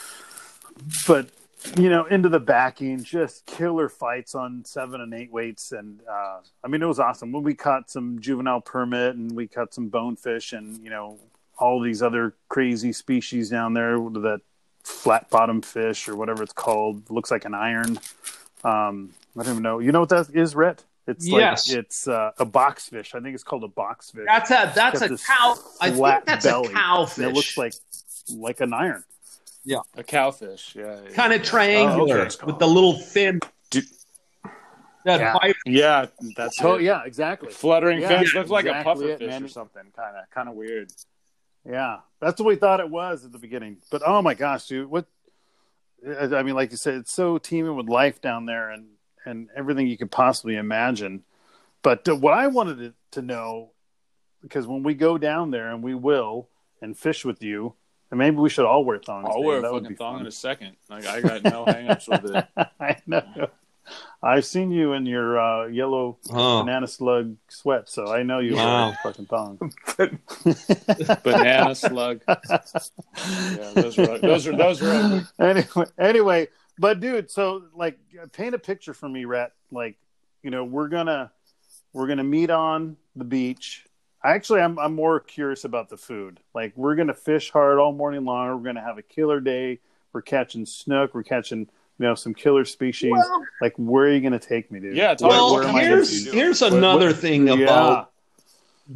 but you know, into the backing, just killer fights on seven and eight weights, and uh, I mean, it was awesome. When we caught some juvenile permit, and we caught some bonefish, and you know, all these other crazy species down there that flat bottom fish or whatever it's called, looks like an iron. Um, I don't even know. You know what that is, Rhett? It's Yes. like it's uh, a box fish. I think it's called a box fish. That's a that's a cow. I think that's belly, a cowfish. It looks like like an iron. Yeah, a cowfish. Yeah. yeah. kind of triangular Oh, okay. with the little fin. Dude. That Yeah. vibrate- Yeah, that's Oh it. yeah, exactly. Fluttering Yeah, fins looks like a exactly puffer it, fish man. or something. Kind of, kind of weird. Yeah, that's what we thought it was at the beginning. But oh my gosh, dude, what? I mean, like you said, it's so teeming with life down there, and and everything you could possibly imagine. But uh, what I wanted to, to know, because when we go down there, and we will, and fish with you, and maybe we should all wear thongs. I'll Dave. wear a That would fucking be thong fun. in a second. Like I got no hangups with it. I know. I've seen you in your uh, yellow Oh. banana slug sweat, so I know you Wow. wear fucking thong. Banana slug. Yeah, those are those are those are anyway, anyway, but dude, so like, paint a picture for me, Rhett. Like, you know, we're gonna we're gonna meet on the beach. Actually, I'm I'm more curious about the food. Like, we're gonna fish hard all morning long. We're gonna have a killer day. We're catching snook. We're catching you know some killer species. Well- like, where are you gonna take me, dude? Yeah, tell Where- Well, where am here's here's What- another what- thing Yeah. about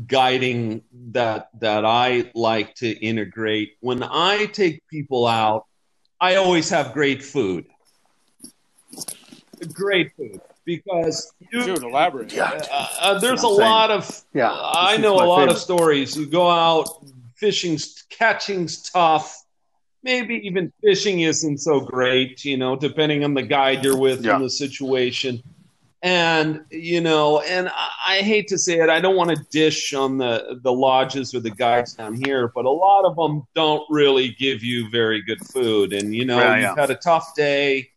guiding that that I like to integrate. When I take people out, I always have great food. Great food because you, Dude, elaborate. Yeah. uh, uh, there's a I'm saying. lot of Yeah, I know a lot favorite. of stories. You go out fishing, catching's tough. Maybe even fishing isn't so great, you know, depending on the guide you're with Yeah. and the situation. And you know, and I, I hate to say it, I don't want to dish on the the lodges or the guides down here, but a lot of them don't really give you very good food. And you know, Yeah, you've yeah. had a tough day,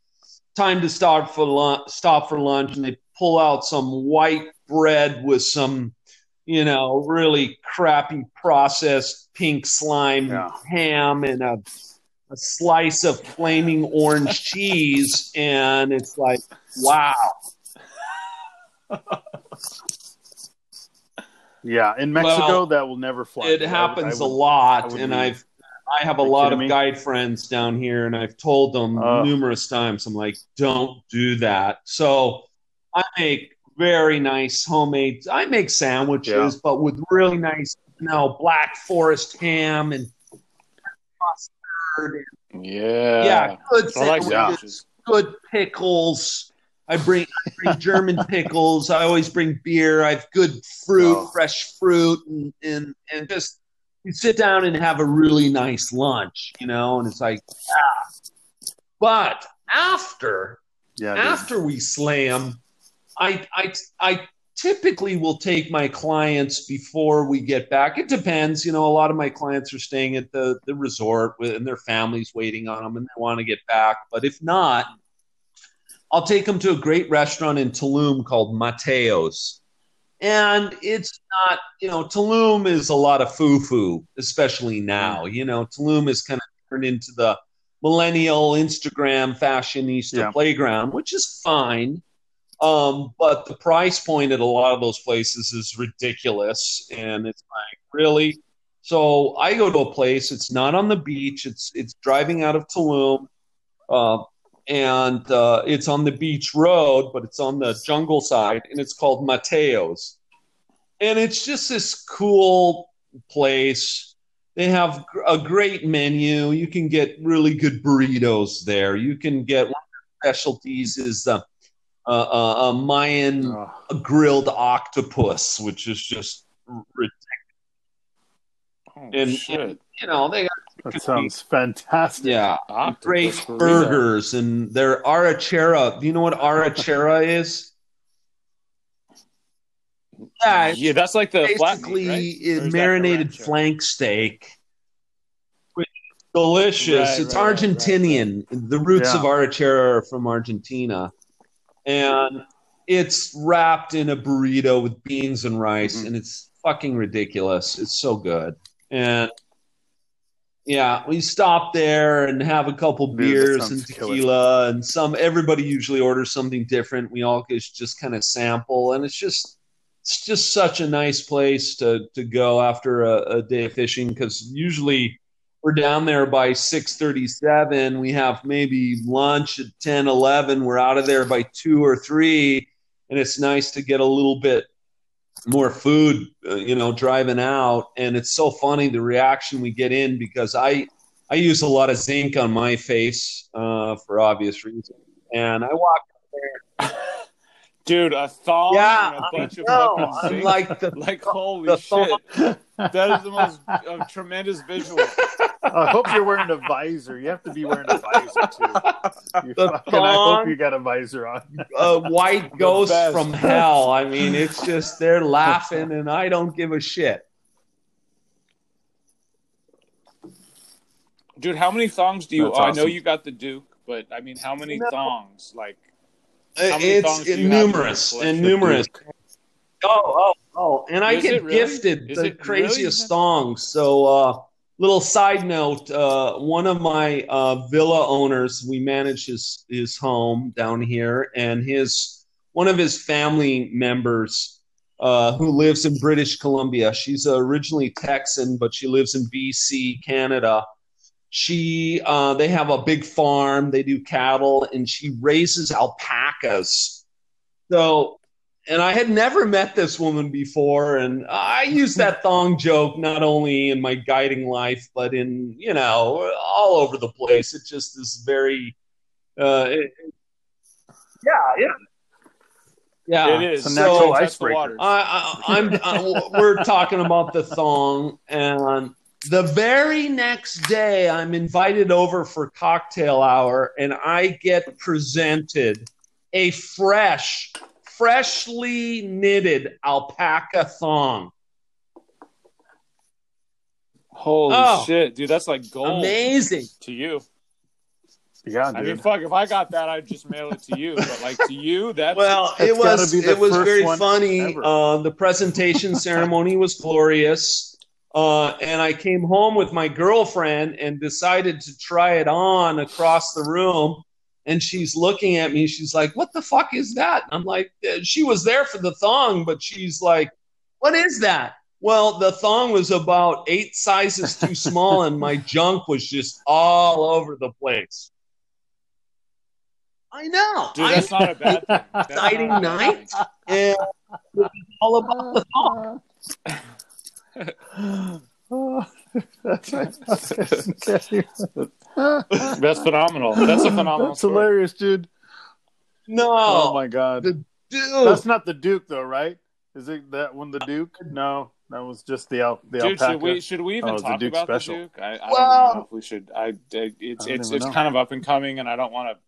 time to stop for lunch, stop for lunch, and they pull out some white bread with some, you know, really crappy processed pink slime Yeah. ham and a, a slice of flaming orange cheese, and it's like, wow. Yeah, in Mexico, Well, that will never fly. It happens I a would- lot, and I've I have a lot of me? guide friends down here, and I've told them Oh. numerous times. I'm like, don't do that. So I make very nice homemade. I make sandwiches, Yeah. but with really nice, you know, black forest ham and mustard. And, Yeah. yeah, good I like sandwiches, sandwiches. good pickles. I bring, I bring German pickles. I always bring beer. I have good fruit, Oh. fresh fruit, and, and and just you sit down and have a really nice lunch, you know. And it's like, yeah. But after Yeah, after we slam, I I I typically will take my clients before we get back. It depends, you know. A lot of my clients are staying at the the resort with, and their families waiting on them, and they want to get back. But if not, I'll take them to a great restaurant in Tulum called Mateo's. And it's not, you know, Tulum is a lot of foo foo, especially now. You know, Tulum is kind of turned into the millennial Instagram fashionista Yeah. playground, which is fine. Um, but the price point at a lot of those places is ridiculous, and it's like really. So I go to a place. It's not on the beach. It's it's driving out of Tulum, uh, and uh, it's on the beach road, but it's on the jungle side, and it's called Mateo's, and it's just this cool place. They have a great menu. You can get really good burritos there. You can get one of their specialties is the uh, uh, uh, Mayan Oh, grilled octopus, which is just ridiculous. Oh, And- shit. You know, they got that sounds fantastic. yeah, Octopus great burrito. burgers and their arrachera. Do you know what arrachera is? Yeah, Yeah, that's like the flat basically meat, right? Or it is that marinated flank steak. Delicious. Right, it's right, right, Argentinian. The roots Yeah. of arrachera are from Argentina. And it's wrapped in a burrito with beans and rice, Mhm. and it's fucking ridiculous. It's so good. And yeah, we stop there and have a couple beers and killer. tequila, and some. Everybody usually orders something different. We all just just kind of sample, and it's just it's just such a nice place to to go after a, a day of fishing because usually we're down there by 6.37 we have maybe lunch at 10 11 we're out of there by 2 or 3 and it's nice to get a little bit more food uh, you know driving out and it's so funny the reaction we get in because i i use a lot of zinc on my face uh, for obvious reasons and i walk there. Dude, a thong yeah and a bunch of fucking zinc. like the like holy shit. That is the most uh, tremendous visual. I hope you're wearing a visor. You have to be wearing a visor too. You The fucking, I hope you got a visor on. a white ghost from hell. I mean, it's just they're laughing, and I don't give a shit. Dude, how many thongs do you That's oh, I know you got the Duke, but I mean how many No. thongs? Like many It's thongs do you have in your numerous and numerous. Oh, oh, oh! And I Is get really? gifted Is the craziest really? thongs. So, uh, little side note: uh, one of my uh, villa owners, we manage his his home down here, and his one of his family members uh, who lives in British Columbia. She's originally Texan, but she lives in BC, Canada. She uh, they have a big farm. They do cattle, and she raises alpacas. So, and I had never met this woman before, and I use that thong joke not only in my guiding life, but in you know all over the place. It just is very, uh, it- it- yeah, yeah, yeah. it is. It's a natural Test the icebreaker. I, I, I'm. I, we're talking about the thong, and the very next day, I'm invited over for cocktail hour, and I get presented a fresh, freshly knitted alpaca thong. Holy Oh. shit, dude, that's like gold Amazing. to you. Yeah, I mean, fuck, if I got that, I'd just mail it to you. But like to you, that's Well, That's it was be it was very funny. Uh, the presentation ceremony was glorious, uh, and I came home with my girlfriend and decided to try it on across the room. And she's looking at me. She's like, "What the fuck is that?" I'm like, "Uh, "She was there for the thong, but she's like, what is that?" Well, the thong was about eight sizes too small, and my junk was just all over the place. I know. dude, I that's not a bad thing. Exciting not a bad night. thing. and it's all about the thong. Oh, that's That's phenomenal. That's a phenomenal That's story. hilarious, dude. No, Oh my god. the Duke. That's not the Duke though, right? Is it that one the Duke? No, that was just the al- the Dude, alpaca. should we should we even Oh, it's a talk Duke about special. the Duke? I, I Well- don't know if we should. I, I it's I it's it's know. kind of up and coming, and I don't want to.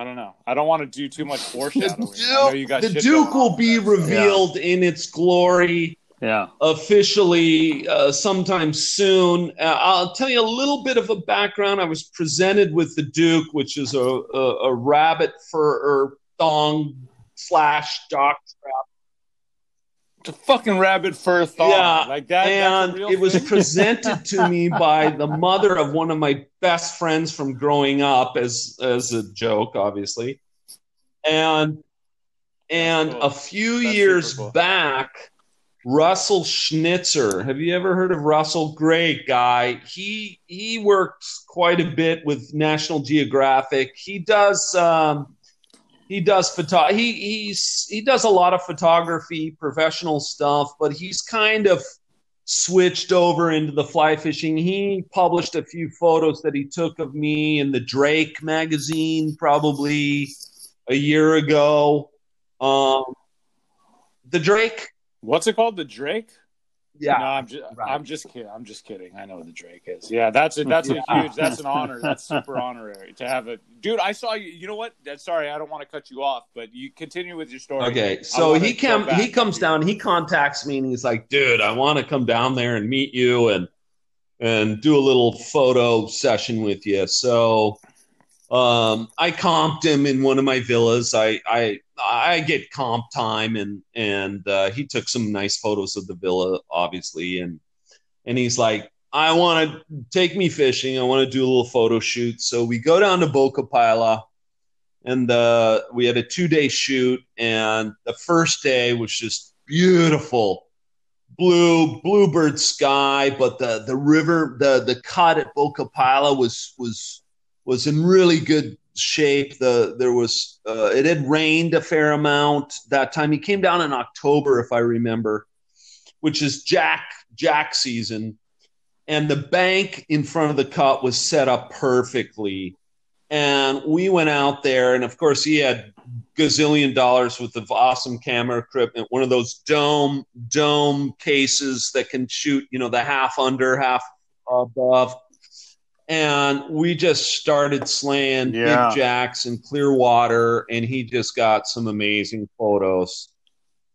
I don't know. I don't want to do too much the foreshadowing. I know you Duke, got the Duke will be with that, so- revealed in its glory Yeah. officially uh, sometime soon. Uh, I'll tell you a little bit of a background. I was presented with the Duke, which is a, a, a rabbit fur or thong slash jock strap. It's a fucking rabbit fur thong. Yeah, like that. and it was presented to me by the mother of one of my best friends from growing up as as a joke obviously and and Cool. a few That's years cool. back Russell Schnitzer. Have you ever heard of Russell? Great guy. He he works quite a bit with National Geographic. He does um he does photo he he's he does a lot of photography professional stuff but he's kind of switched over into the fly fishing. He published a few photos that he took of me in the drake magazine probably a year ago. Um the drake What's it called? The Drake? yeah No, I'm just, right. I'm just kidding. I'm just kidding. I know what the Drake is. Yeah, that's a, that's a huge. That's an honor. That's super honorary to have it, dude. I saw you. You know what? That- Sorry, I don't want to cut you off, but you continue with your story. Okay, so he go come he comes down, he contacts me, and he's like, "Dude, I want to come down there and meet you and and do a little photo session with you." So um, I comped him in one of my villas. I I I get comp time, and and uh, he took some nice photos of the villa, obviously, and and he's like, "I want to take me fishing. I want to do a little photo shoot." So we go down to Boca Paila and uh, we had a two day shoot and the first day was just beautiful blue bluebird sky but the the river the the cut at boca paila was was was in really good shape. The there was uh, it had rained a fair amount that time. He came down in october if i remember which is jack jack season. And the bank in front of the cut was set up perfectly. And we went out there and of course he had gazillion dollars worth of awesome camera equipment one of those dome dome cases that can shoot you know the half under half above and we just started slaying Yeah. big jacks in clear water and he just got some amazing photos.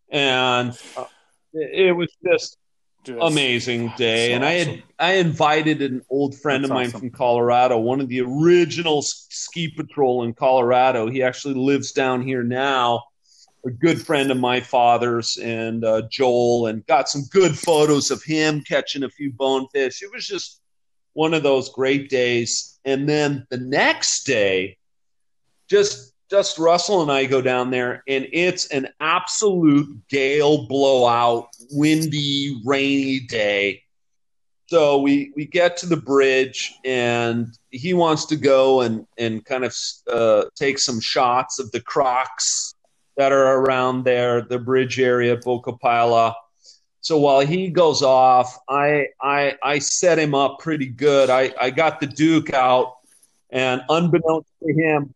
And uh, it it was just that's- amazing day. So and i had i invited an old friend That's of mine awesome. from colorado one of the original ski patrol in colorado. He actually lives down here now. A good friend of my father's and uh, joel and got some good photos of him catching a few bonefish. It was just one of those great days and then the next day just just Russell and I go down there, and it's an absolute gale blowout, windy, rainy day. So we we get to the bridge, and he wants to go and and kind of uh, take some shots of the crocs that are around there, the bridge area, Boca Paila. So while he goes off, I I I set him up pretty good. I I got the Duke out, and unbeknownst to him,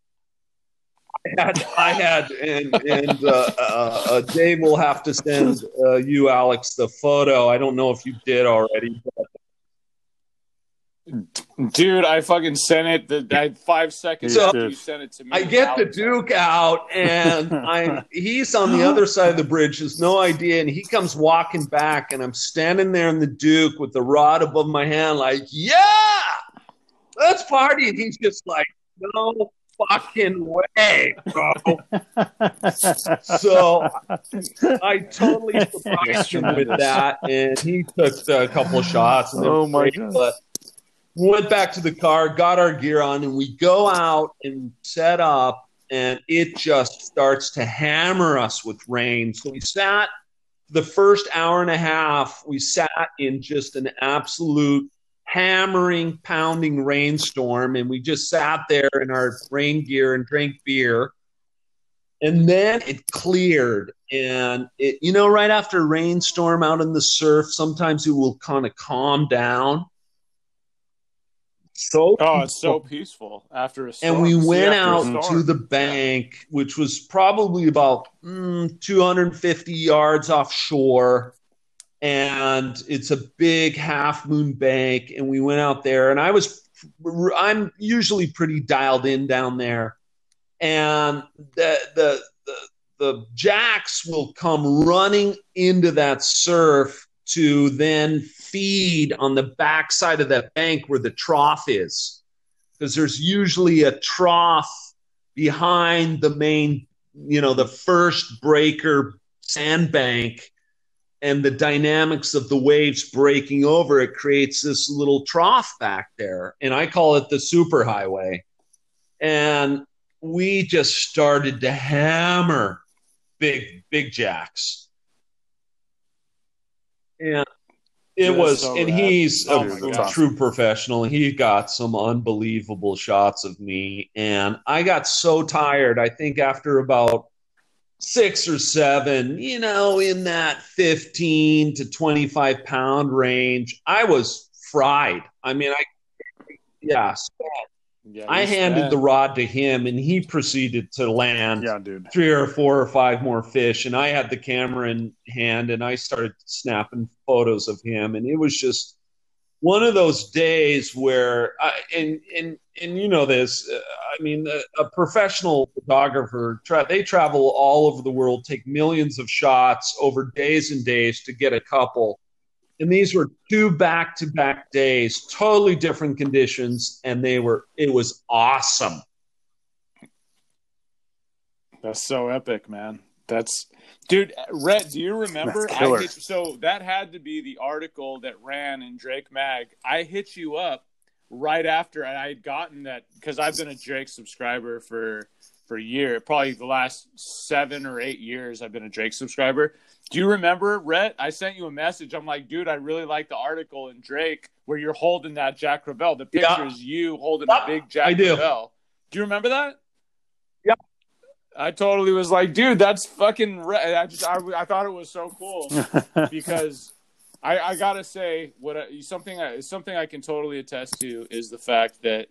I had, I had, and, and uh, uh, uh, Dave will have to send uh, you, Alex, the photo. I don't know if you did already. But dude, I fucking sent it. The I, five seconds So- after you sent it to me. I get the Duke out, and I he's on the other side of the bridge. Has no idea, and he comes walking back, and I'm standing there in the Duke with the rod above my hand, like, yeah, let's party. And he's just like, no fucking way, bro. so I totally surprised him with that, and he took a couple of shots. And Oh was my great, God. But we went back to the car, got our gear on, and we go out and set up, and it just starts to hammer us with rain. So we sat the first hour and a half. We sat in just an absolute hammering, pounding rainstorm, and we just sat there in our rain gear and drank beer. And then it cleared, and it, you know, right after a rainstorm out in the surf, sometimes it will kind of calm down. So oh, it's so peaceful after a storm. and we went out to the bank, which was probably about mm, 250 yards offshore. And it's a big half moon bank. And we went out there, and I was, I'm usually pretty dialed in down there. And the, the, the, the jacks will come running into that surf to then feed on the backside of that bank where the trough is because there's usually a trough behind the main, you know, the first breaker sandbank and the dynamics of the waves breaking over it creates this little trough back there. And I call it the superhighway. And we just started to hammer big, big jacks. And it That's was, so and rad. he's Oh a God. true professional. He got some unbelievable shots of me, and I got so tired. I think after about six or seven, you know, in that 15 to 25 pound range, I was fried. I mean, I, yeah, so Yeah, I handed spent- the rod to him, and he proceeded to land Yeah, three or four or five more fish and i had the camera in hand and i started snapping photos of him and it was just one of those days where I, and and and you know this uh, i mean a, a professional photographer tra- they travel all over the world take millions of shots over days and days to get a couple and these were two back to back days totally different conditions and they were it was awesome That's so epic, man. That's dude. Rhett, do you remember? I hit, so that had to be the article that ran in Drake Mag. I hit you up right after, and I had gotten that because I've been a Drake subscriber for for a year, probably the last seven or eight years. I've been a Drake subscriber. Do you remember, Rhett? I sent you a message. I'm like, dude, I really like the article in Drake where you're holding that Jack Crevalle. The picture Yeah. is you holding Yeah, a big Jack I do. Crevalle. Do you remember that? Yeah. I totally was like, dude, that's fucking. Re-. I just, I, I thought it was so cool because I, I gotta say, what I, something, I, something I can totally attest to is the fact that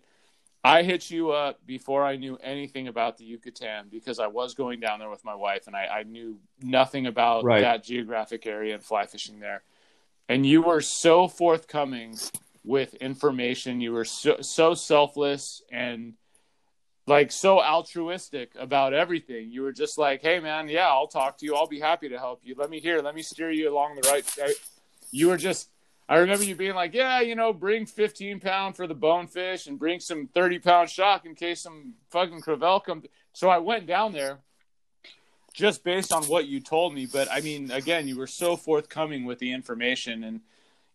I hit you up before I knew anything about the Yucatan because I was going down there with my wife and I, I knew nothing about Right. that geographic area and fly fishing there. And you were so forthcoming with information. You were so, so selfless and like so altruistic about everything. You were just like, "Hey, man, yeah, I'll talk to you. I'll be happy to help you. Let me hear. Let me steer you along the right." You were just. I remember you being like, "Yeah, you know, bring 15 pound for the bonefish and bring some 30 pound shock in case some fucking crevalle come." So I went down there, just based on what you told me. But I mean, again, you were so forthcoming with the information, and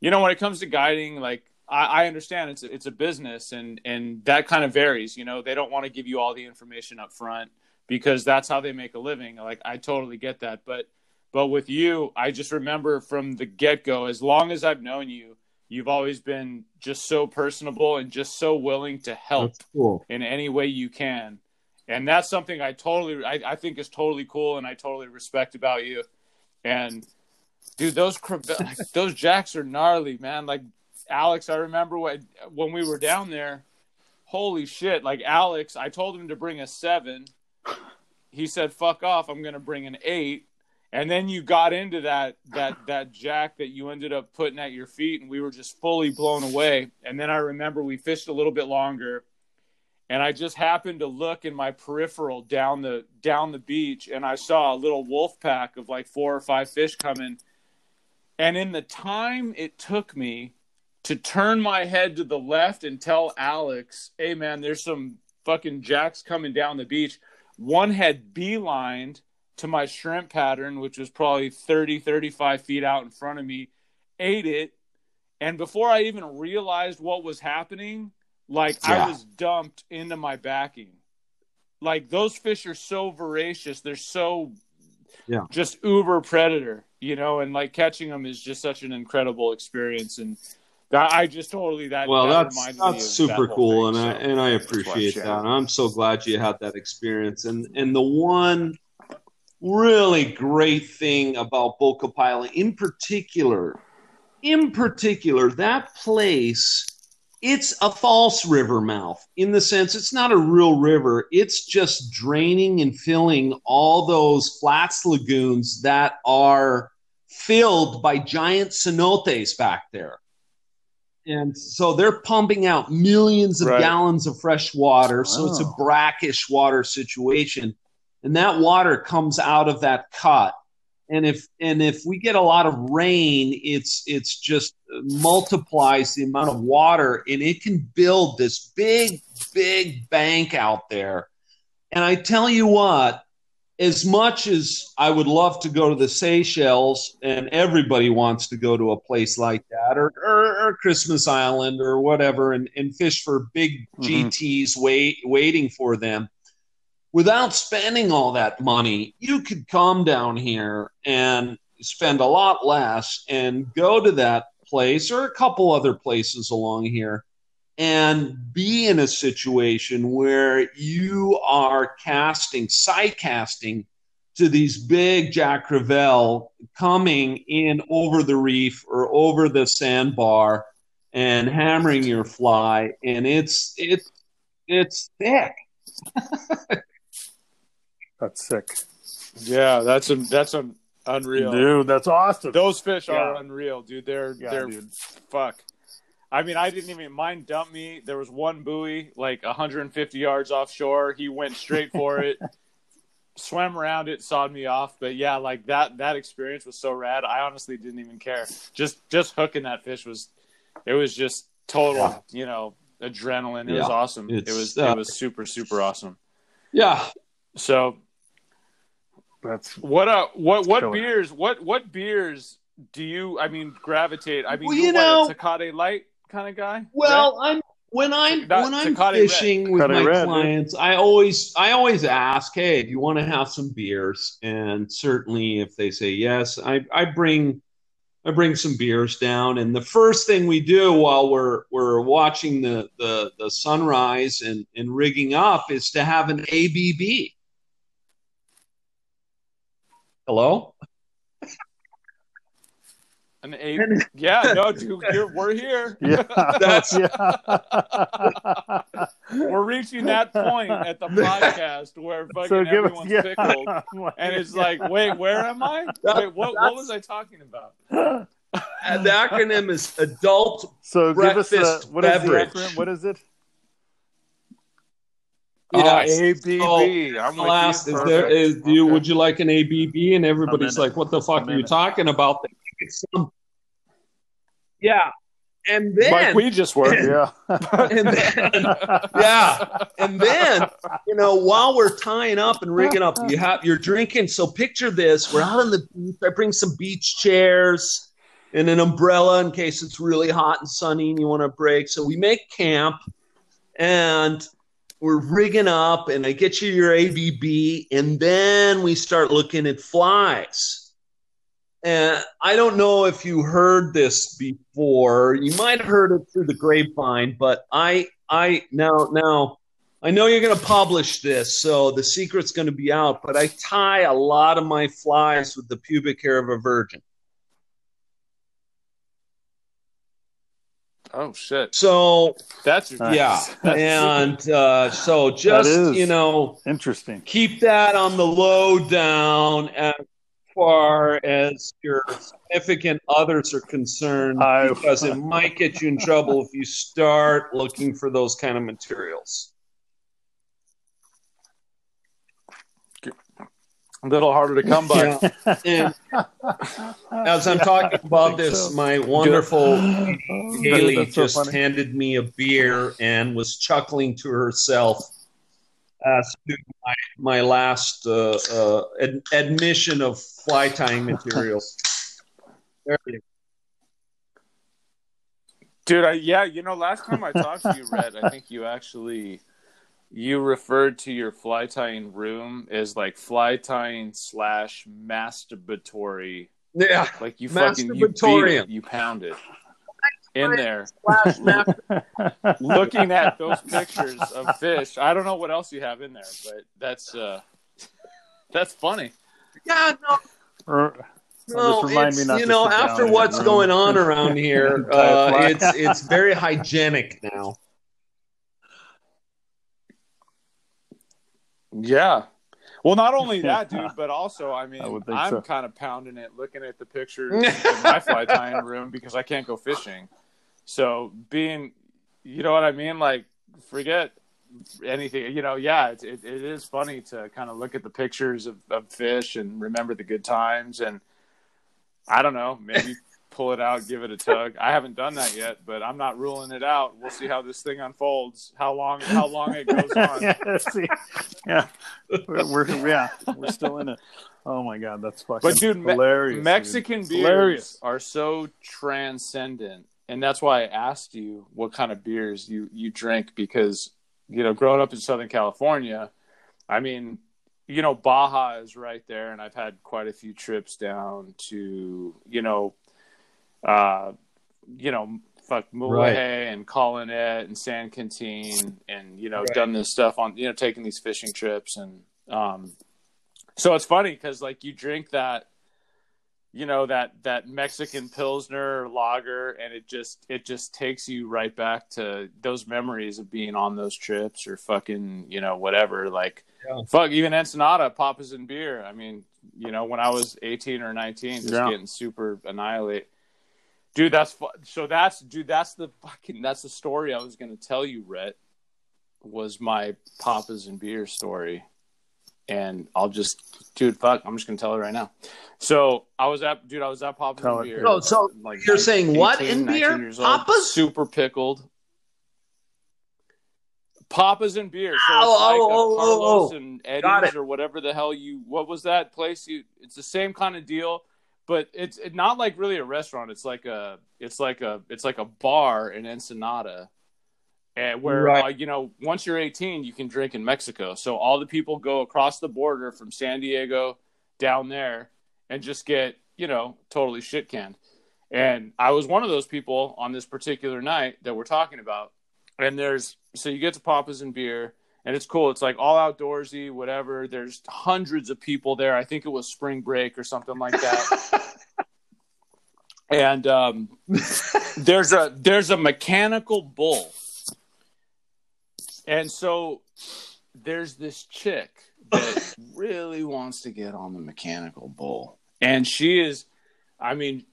you know, when it comes to guiding, like I, I understand it's a, it's a business, and and that kind of varies. You know, they don't want to give you all the information up front because that's how they make a living. Like I totally get that, but but with you, I just remember from the get go, as long as I've known you, you've always been just so personable and just so willing to help cool. in any way you can. And that's something I totally, I, I think is totally cool and I totally respect about you. And dude, those, those jacks are gnarly, man. Like Alex, I remember when, when we were down there, holy shit. Like Alex, I told him to bring a seven. He said, fuck off. I'm going to bring an eight. And then you got into that, that, that jack that you ended up putting at your feet and we were just fully blown away. And then I remember we fished a little bit longer and I just happened to look in my peripheral down the down the beach, and I saw a little wolf pack of like four or five fish coming. And in the time it took me to turn my head to the left and tell Alex, "Hey man, there's some fucking jacks coming down the beach." One had beelined to my shrimp pattern, which was probably 30, 35 feet out in front of me, ate it, and before I even realized what was happening, like Yeah. I was dumped into my backing. Like those fish are so voracious, they're so Yeah. just uber predator, you know, and like catching them is just such an incredible experience and that I just totally that Well, that that's reminded me that's of super that cool, thing, and I so and I that's why I'm appreciate sharing. that. I'm so glad you had that experience. And and the one really great thing about Boca Paila, in particular, in particular, that place it's a false river mouth in the sense it's not a real river. It's just draining and filling all those flats lagoons that are filled by giant cenotes back there. And so they're pumping out millions of Right. gallons of fresh water. So it's a brackish water situation. And that water comes out of that cut. And if and if we get a lot of rain, it's it's just multiplies the amount of water and it can build this big, big bank out there. And I tell you what, as much as I would love to go to the Seychelles, and everybody wants to go to a place like that, or, or, or Christmas Island, or whatever, and, and fish for big Mhm. GTs wait, waiting for them, without spending all that money, you could come down here and spend a lot less and go to that place or a couple other places along here and be in a situation where you are casting, side casting to these big Jack Crevalle coming in over the reef or over the sandbar and hammering your fly, and it's it's it's thick. That's sick, Yeah, that's a that's a unreal. dude. That's awesome. Those fish are unreal, dude. They're Yeah, they're dude. fuck. I mean, I didn't even mine dumped me. There was one buoy like 150 yards offshore. He went straight for it, swam around it, sawed me off. But yeah, like that that experience was so rad. I honestly didn't even care. Just just hooking that fish was, it was just total, Yeah. you know, adrenaline. It Yeah. was awesome. It was uh, it was super super awesome. Yeah, So That's what uh what what Killer. beers what what beers do you I mean gravitate I mean Well, you're you what, know- a Tecate light kind of guy Well, I'm when I'm Not when I'm Tecate Red. fishing with Tecate my Red, clients, I always I always ask, "Hey, do you want to have some beers?" And certainly, if they say yes, I I bring I bring some beers down. And the first thing we do while we're we're watching the the, the sunrise and, and rigging up is to have an ABB. Hello. an eight yeah no dude you're, we're here yeah. That's- yeah. we're reaching that point at the podcast where fucking so give us everyone's yeah. pickled oh and it's like wait where am I wait what what was I talking about And the acronym is adult so give us breakfast a, what is the beverage. acronym? What is it? Yes. oh, ABB I'm I'll with ask, you. is there, is, Perfect. is, do you, would you like an ABB? And everybody's like, what the fuck are you talking about? They think it's some- Yeah. And then, like we just were Yeah. and then, yeah. And then, you know, while we're tying up and rigging up, you have, you're drinking. So picture this. We're out on the beach. I bring some beach chairs and an umbrella in case it's really hot and sunny and you want to break. So we make camp and we're rigging up and I get you your ABB and then we start looking at flies. And I don't know if you heard this before. You might have heard it through the grapevine, but I I now now I know you're going to publish this, so the secret's going to be out, but I tie a lot of my flies with the pubic hair of a virgin. Oh shit So, that's yeah. that's- And uh, so just, you know, Interesting. keep that on the low down as far as your significant others are concerned I- because it might get you in trouble if you start looking for those kind of materials. A little harder to come by Yeah. And as I'm talking about this, so. my wonderful Haley so just funny. handed me a beer and was chuckling to herself as to my, my last uh, uh, ad- admission of fly tying materials. There you Dude, I, yeah, you know, last time I talked to you, Rhett, I think you actually you referred to your fly tying room as like fly tying slash masturbatory. Yeah. Like you fucking you beat it, you pound it in there, looking at those pictures of fish. I don't know what else you have in there, but that's uh that's funny. yeah, no, No, remind it's, me not you know, after what's going on around here, uh, it's it's very hygienic now. Yeah. Well, not only that, dude, but also, I mean, I I'm so. kind of pounding it, looking at the pictures in my fly tying room because I can't go fishing. So being, you know what I mean? Like, forget anything. You know, yeah, it, it, it is funny to kind of look at the pictures of, of fish and remember the good times. And I don't know, maybe pull it out, give it a tug. I haven't done that yet, but I'm not ruling it out. We'll see how this thing unfolds, how long, how long it goes on. yeah, see, yeah, we're, we're yeah, we're still in it. Oh my god, that's fucking But dude, Me- hilarious. dude. Mexican beers Hilarious. are so transcendent, and that's why I asked you what kind of beers you you drink because you know, growing up in Southern California, I mean, you know, Baja is right there, and I've had quite a few trips down to you know, uh, you know, fuck Mulegé Right. and Colonet and San Quintin, and you know, Right. done this stuff on you know, taking these fishing trips, and um, so it's funny because like you drink that you know that that mexican pilsner lager and it just it just takes you right back to those memories of being on those trips or fucking you know whatever like Yeah. fuck even ensenada papas and beer i mean you know when i was 18 or 19 just Yeah. getting super annihilate dude that's fu- so that's dude that's the fucking that's the story i was going to tell you rhett was my papas and beer story and I'll just, dude, fuck, I'm just gonna tell it right now. So I was at, dude, I was at Papa's Tell and. Beer. Oh, so like you're saying what in beer? years old, Papa's? super pickled. Papa's and beer. So Oh, it's like oh, a oh, oh, Carlos oh. and Got Eddie's it. or whatever the hell you. What was that place? You. It's the same kind of deal, but it's it, not like really a restaurant. It's like a. It's like a. It's like a bar in Ensenada. And where Right. uh, you know once you're 18 you can drink in Mexico so all the people go across the border from San Diego down there and just get you know totally shit canned and I was one of those people on this particular night that we're talking about and there's so you get to Papa's and beer and it's cool it's like all outdoorsy whatever there's hundreds of people there I think it was spring break or something like that and um, there's a there's a mechanical bull and so there's this chick that really wants to get on the mechanical bull. And she is, I mean,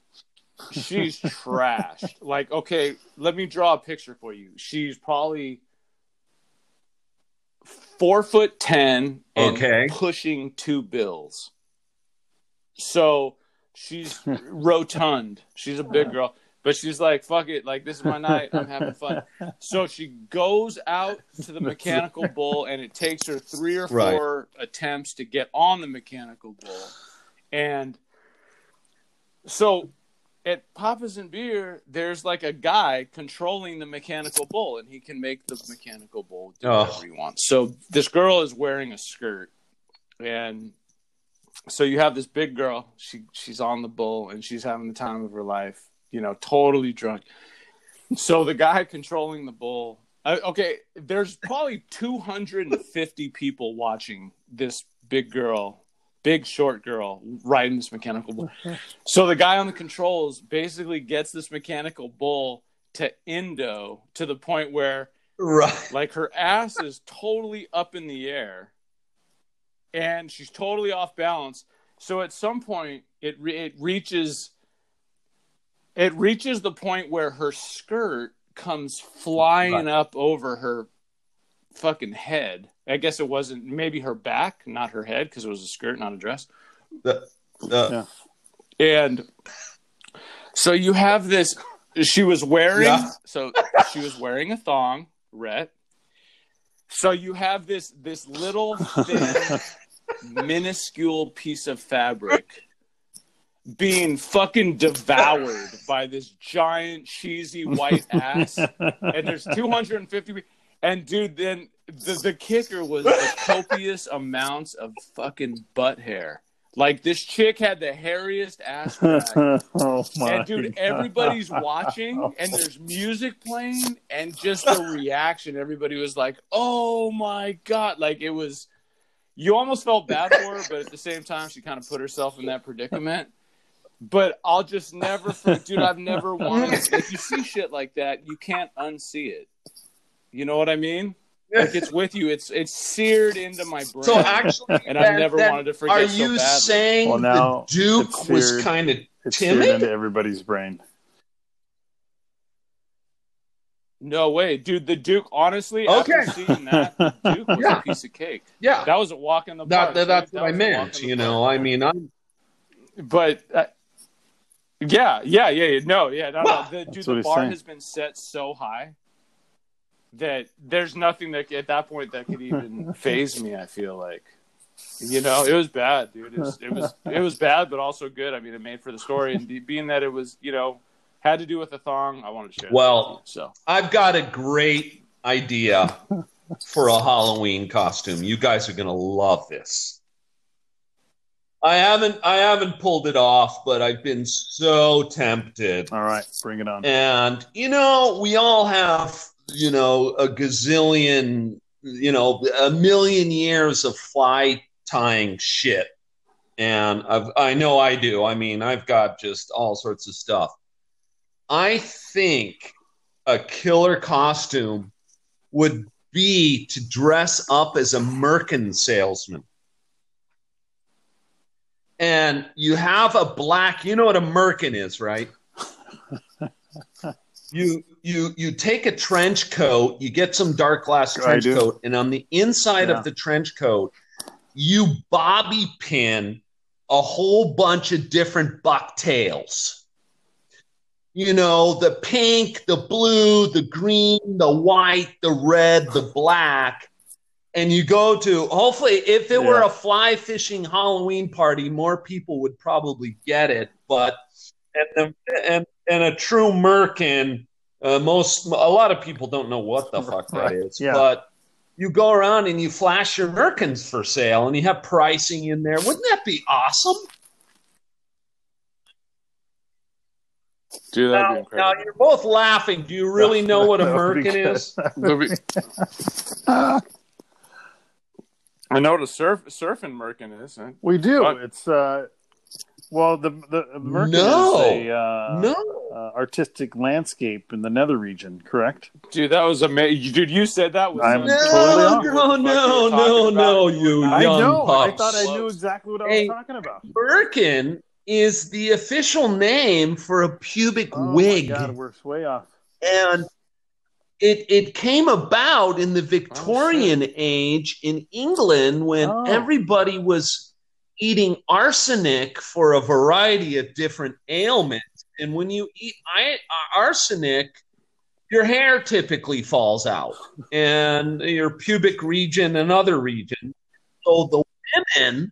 she's trashed. Like, okay, let me draw a picture for you. She's probably four foot ten and Okay. pushing two bills. So she's rotund. She's a big girl. But she's like, fuck it, like this is my night. I'm having fun. So she goes out to the mechanical bull, and it takes her three or Right. four attempts to get on the mechanical bull. And so at Papa's and Beer, there's like a guy controlling the mechanical bull, and he can make the mechanical bull do Oh. whatever he wants. So this girl is wearing a skirt, and so you have this big girl. She she's on the bull, and she's having the time of her life. You know, totally drunk. So the guy controlling the bull. Uh, okay, there's probably 250 people watching this big girl, big short girl riding this mechanical bull. So the guy on the controls basically gets this mechanical bull to endo to the point where Right. like her ass is totally up in the air and she's totally off balance. So at some point it re- it reaches it reaches the point where her skirt comes flying Right. up over her fucking head. I guess it wasn't maybe her back, not her head because it was a skirt, not a dress. The- the- And so you have this. She was wearing. Yeah. So she was wearing a thong, Rhett. So you have this this little thin, minuscule piece of fabric being fucking devoured by this giant cheesy white ass, and there's 250. And dude, then the the kicker was the copious amounts of fucking butt hair. Like this chick had the hairiest ass crack. oh my And dude, God. everybody's watching, and there's music playing, and just the reaction. Everybody was like, "Oh my god!" Like it was. You almost felt bad for her, but at the same time, she kind of put herself in that predicament. but I'll just never, dude. I've never wanted. If you see shit like that, you can't unsee it. You know what I mean? Like it's with you. It's it's seared into my brain. So actually, and I've never then wanted to forget. Are so you badly. saying Well, now the Duke it's was kind of It's seared into everybody's brain. No way, dude. The Duke, honestly, Okay. after seeing that, the Duke was Yeah. a piece of cake. Yeah, That was a walk in the park. that- that's dude. what I was a walk meant. in the You park. know, I mean, I'm but uh, yeah, yeah, yeah, yeah. No, yeah, no, Well, no. The, dude, the bar saying. has been set so high that there's nothing that at that point that could even phase me. I feel like, you know, it was bad, dude. It was, it was, it was bad, but also good. I mean, it made for the story, and being that it was, you know, had to do with a thong, I wanted to share. Well, you, so I've got a great idea for a Halloween costume. You guys are gonna love this. I haven't I haven't pulled it off, but I've been so tempted. All right, bring it on. And you know, we all have, you know, a gazillion, you know, a million years of fly tying shit. And I've, I know I do. I mean, I've got just all sorts of stuff. I think a killer costume would be to dress up as a Merkin salesman. And you have a black, you know what a Merkin is, right? you you you take a trench coat, you get some dark glass trench coat, and on the inside Yeah. of the trench coat, you bobby pin a whole bunch of different bucktails. You know, the pink, the blue, the green, the white, the red, the black. And you go to hopefully if it were a fly fishing Halloween party, more people would probably get it. But and the, and and a true merkin, uh, most a lot of people don't know what the fuck that Right. is. Yeah. But you go around and you flash your merkins for sale, and you have pricing in there. Wouldn't that be awesome? dude, that'd be Now, now you're both laughing. Do you really know what a That would be merkin is? Be- I know what a surf surfing merkin is. huh? We do. What? It's uh, well, the the Merkin No. is a uh, no. uh, artistic landscape in the nether region, correct? Dude, that was amazing. Dude, you said that was I'm No, totally no, What the fuck no, no, no, you I young know. I thought I knew exactly what I Hey. was talking about. Merkin is the official name for a pubic Oh wig. my god, we're way off. and it it came about in the Oh, Victorian age in England when Oh. everybody was eating arsenic for a variety of different ailments. And when you eat arsenic, your hair typically falls out, and your pubic region and other regions. So the women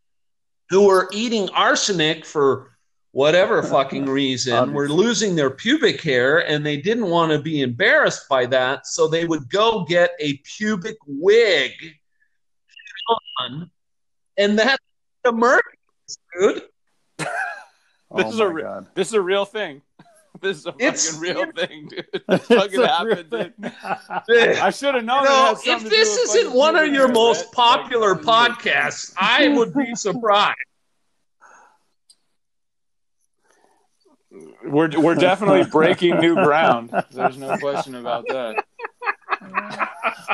who were eating arsenic for whatever fucking reason were losing their pubic hair and they didn't want to be embarrassed by that so they would go get a pubic wig on and that's the merc dude This oh is a re- god. This is a real thing. This is a It's- fucking real thing, dude. This It's fucking happened, dude. I should have known. You know, had if this isn't one of your most right? popular Like, podcasts, I would be surprised. We're we're definitely breaking new ground. There's no question about that.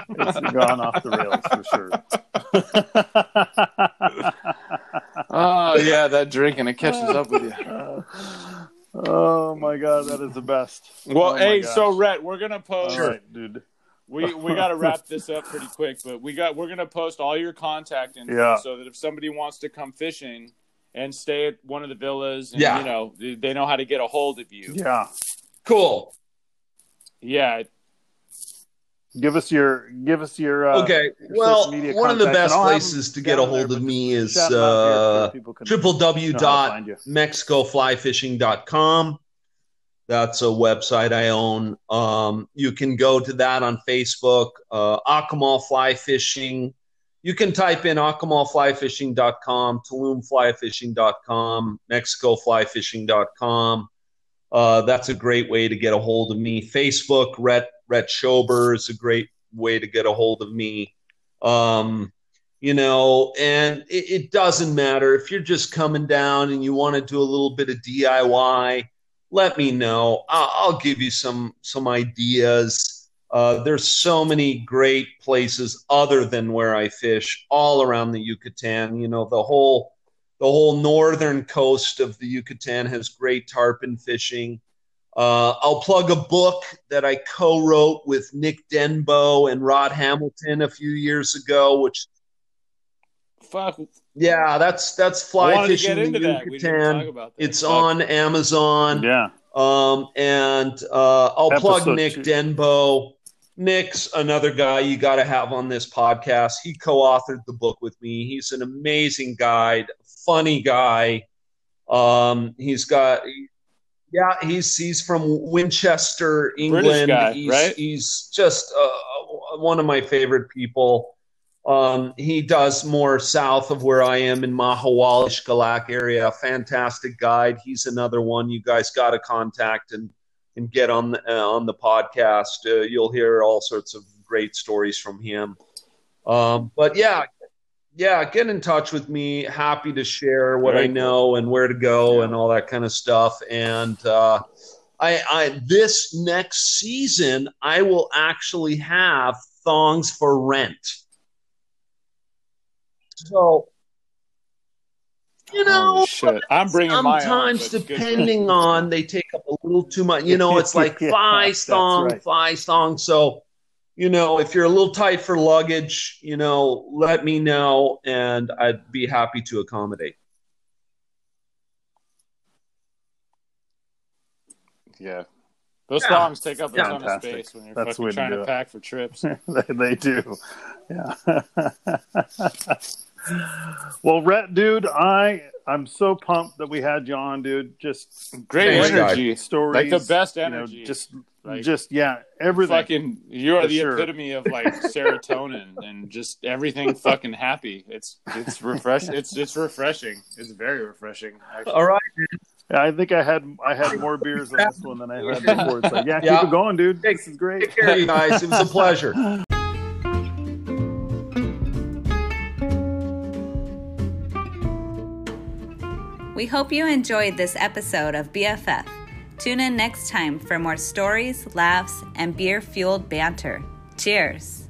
It's gone off the rails for sure. Oh yeah, that drinking it catches up with you. oh my god, that is the best. Well, Oh hey, so Rhett, we're gonna post. All right, dude. We we got to wrap this up pretty quick, but we got we're gonna post all your contact info Yeah. so that if somebody wants to come fishing and stay at one of the villas, and, Yeah. you know they, they know how to get a hold of you. Yeah. Cool. Yeah, Give us your give us your uh, Okay. your Well, media one of the best and I'll have places to get a down there, hold of me is shout them out here so uh, people can know how to find you. www.mexicoflyfishing.com. That's a website I own. Um, you can go to that on Facebook, uh, Akumal Fly Fishing. You can type in akumalflyfishing.com, tulumflyfishing.com, mexicoflyfishing.com. Uh, that's a great way to get a hold of me. Facebook, Rhett, Rhett Schober is a great way to get a hold of me. Um, you know, and it, it doesn't matter if you're just coming down and you want to do a little bit of DIY. Let me know. I'll, I'll give you some some ideas. Uh, there's so many great places other than where I fish all around the Yucatan. You know, the whole the whole northern coast of the Yucatan has great tarpon fishing. Uh, I'll plug a book that I co-wrote with Nick Denbow and Rod Hamilton a few years ago, which Fuck. yeah, that's that's fly fishing in into the that. We didn't Yucatan. talk about that. It's Fuck. on Amazon. Yeah. Um, and uh, I'll plug Nick two. Denbow. Nick's another guy you got to have on this podcast. He co-authored the book with me. He's an amazing guide, funny guy. Um, he's got, yeah, he's he's from Winchester, England. guy, he's, right? he's just uh, one of my favorite people. Um, he does more south of where I am in Mahahual, Xcalak area. Fantastic guide. He's another one you guys got to contact and and get on the, uh, on the podcast. Uh, you'll hear all sorts of great stories from him. Um, but yeah, yeah, get in touch with me. Happy to share what Very I cool. know and where to go and all that kind of stuff. And uh, I, I this next season, I will actually have thongs for rent. So, you know, shit. I'm bringing sometimes depending on they take up a little too much you know it's like Yeah, five that's thong right. five thong so you know if you're a little tight for luggage you know let me know and i'd be happy to accommodate Yeah. Those Yeah. thongs take up a Yeah. ton of space when you're That's fucking way to trying to pack for trips. they, they do. Yeah. well, Rhett, dude, I I'm so pumped that we had you on, dude. Just Great Thanks, guys. energy. stories, Like the best you know, energy. just Like, just yeah, everything. fucking you are the sure. epitome of like serotonin and just everything fucking happy. It's it's refresh it's it's refreshing. It's very refreshing. Actually. all right I think I had I had more beers on this one than I had before. It's like, yeah, Yeah. keep it going, dude. Take- This is great. take care you guys it was a pleasure We hope you enjoyed this episode of BFF. Tune in next time for more stories, laughs, and beer fueled banter. Cheers!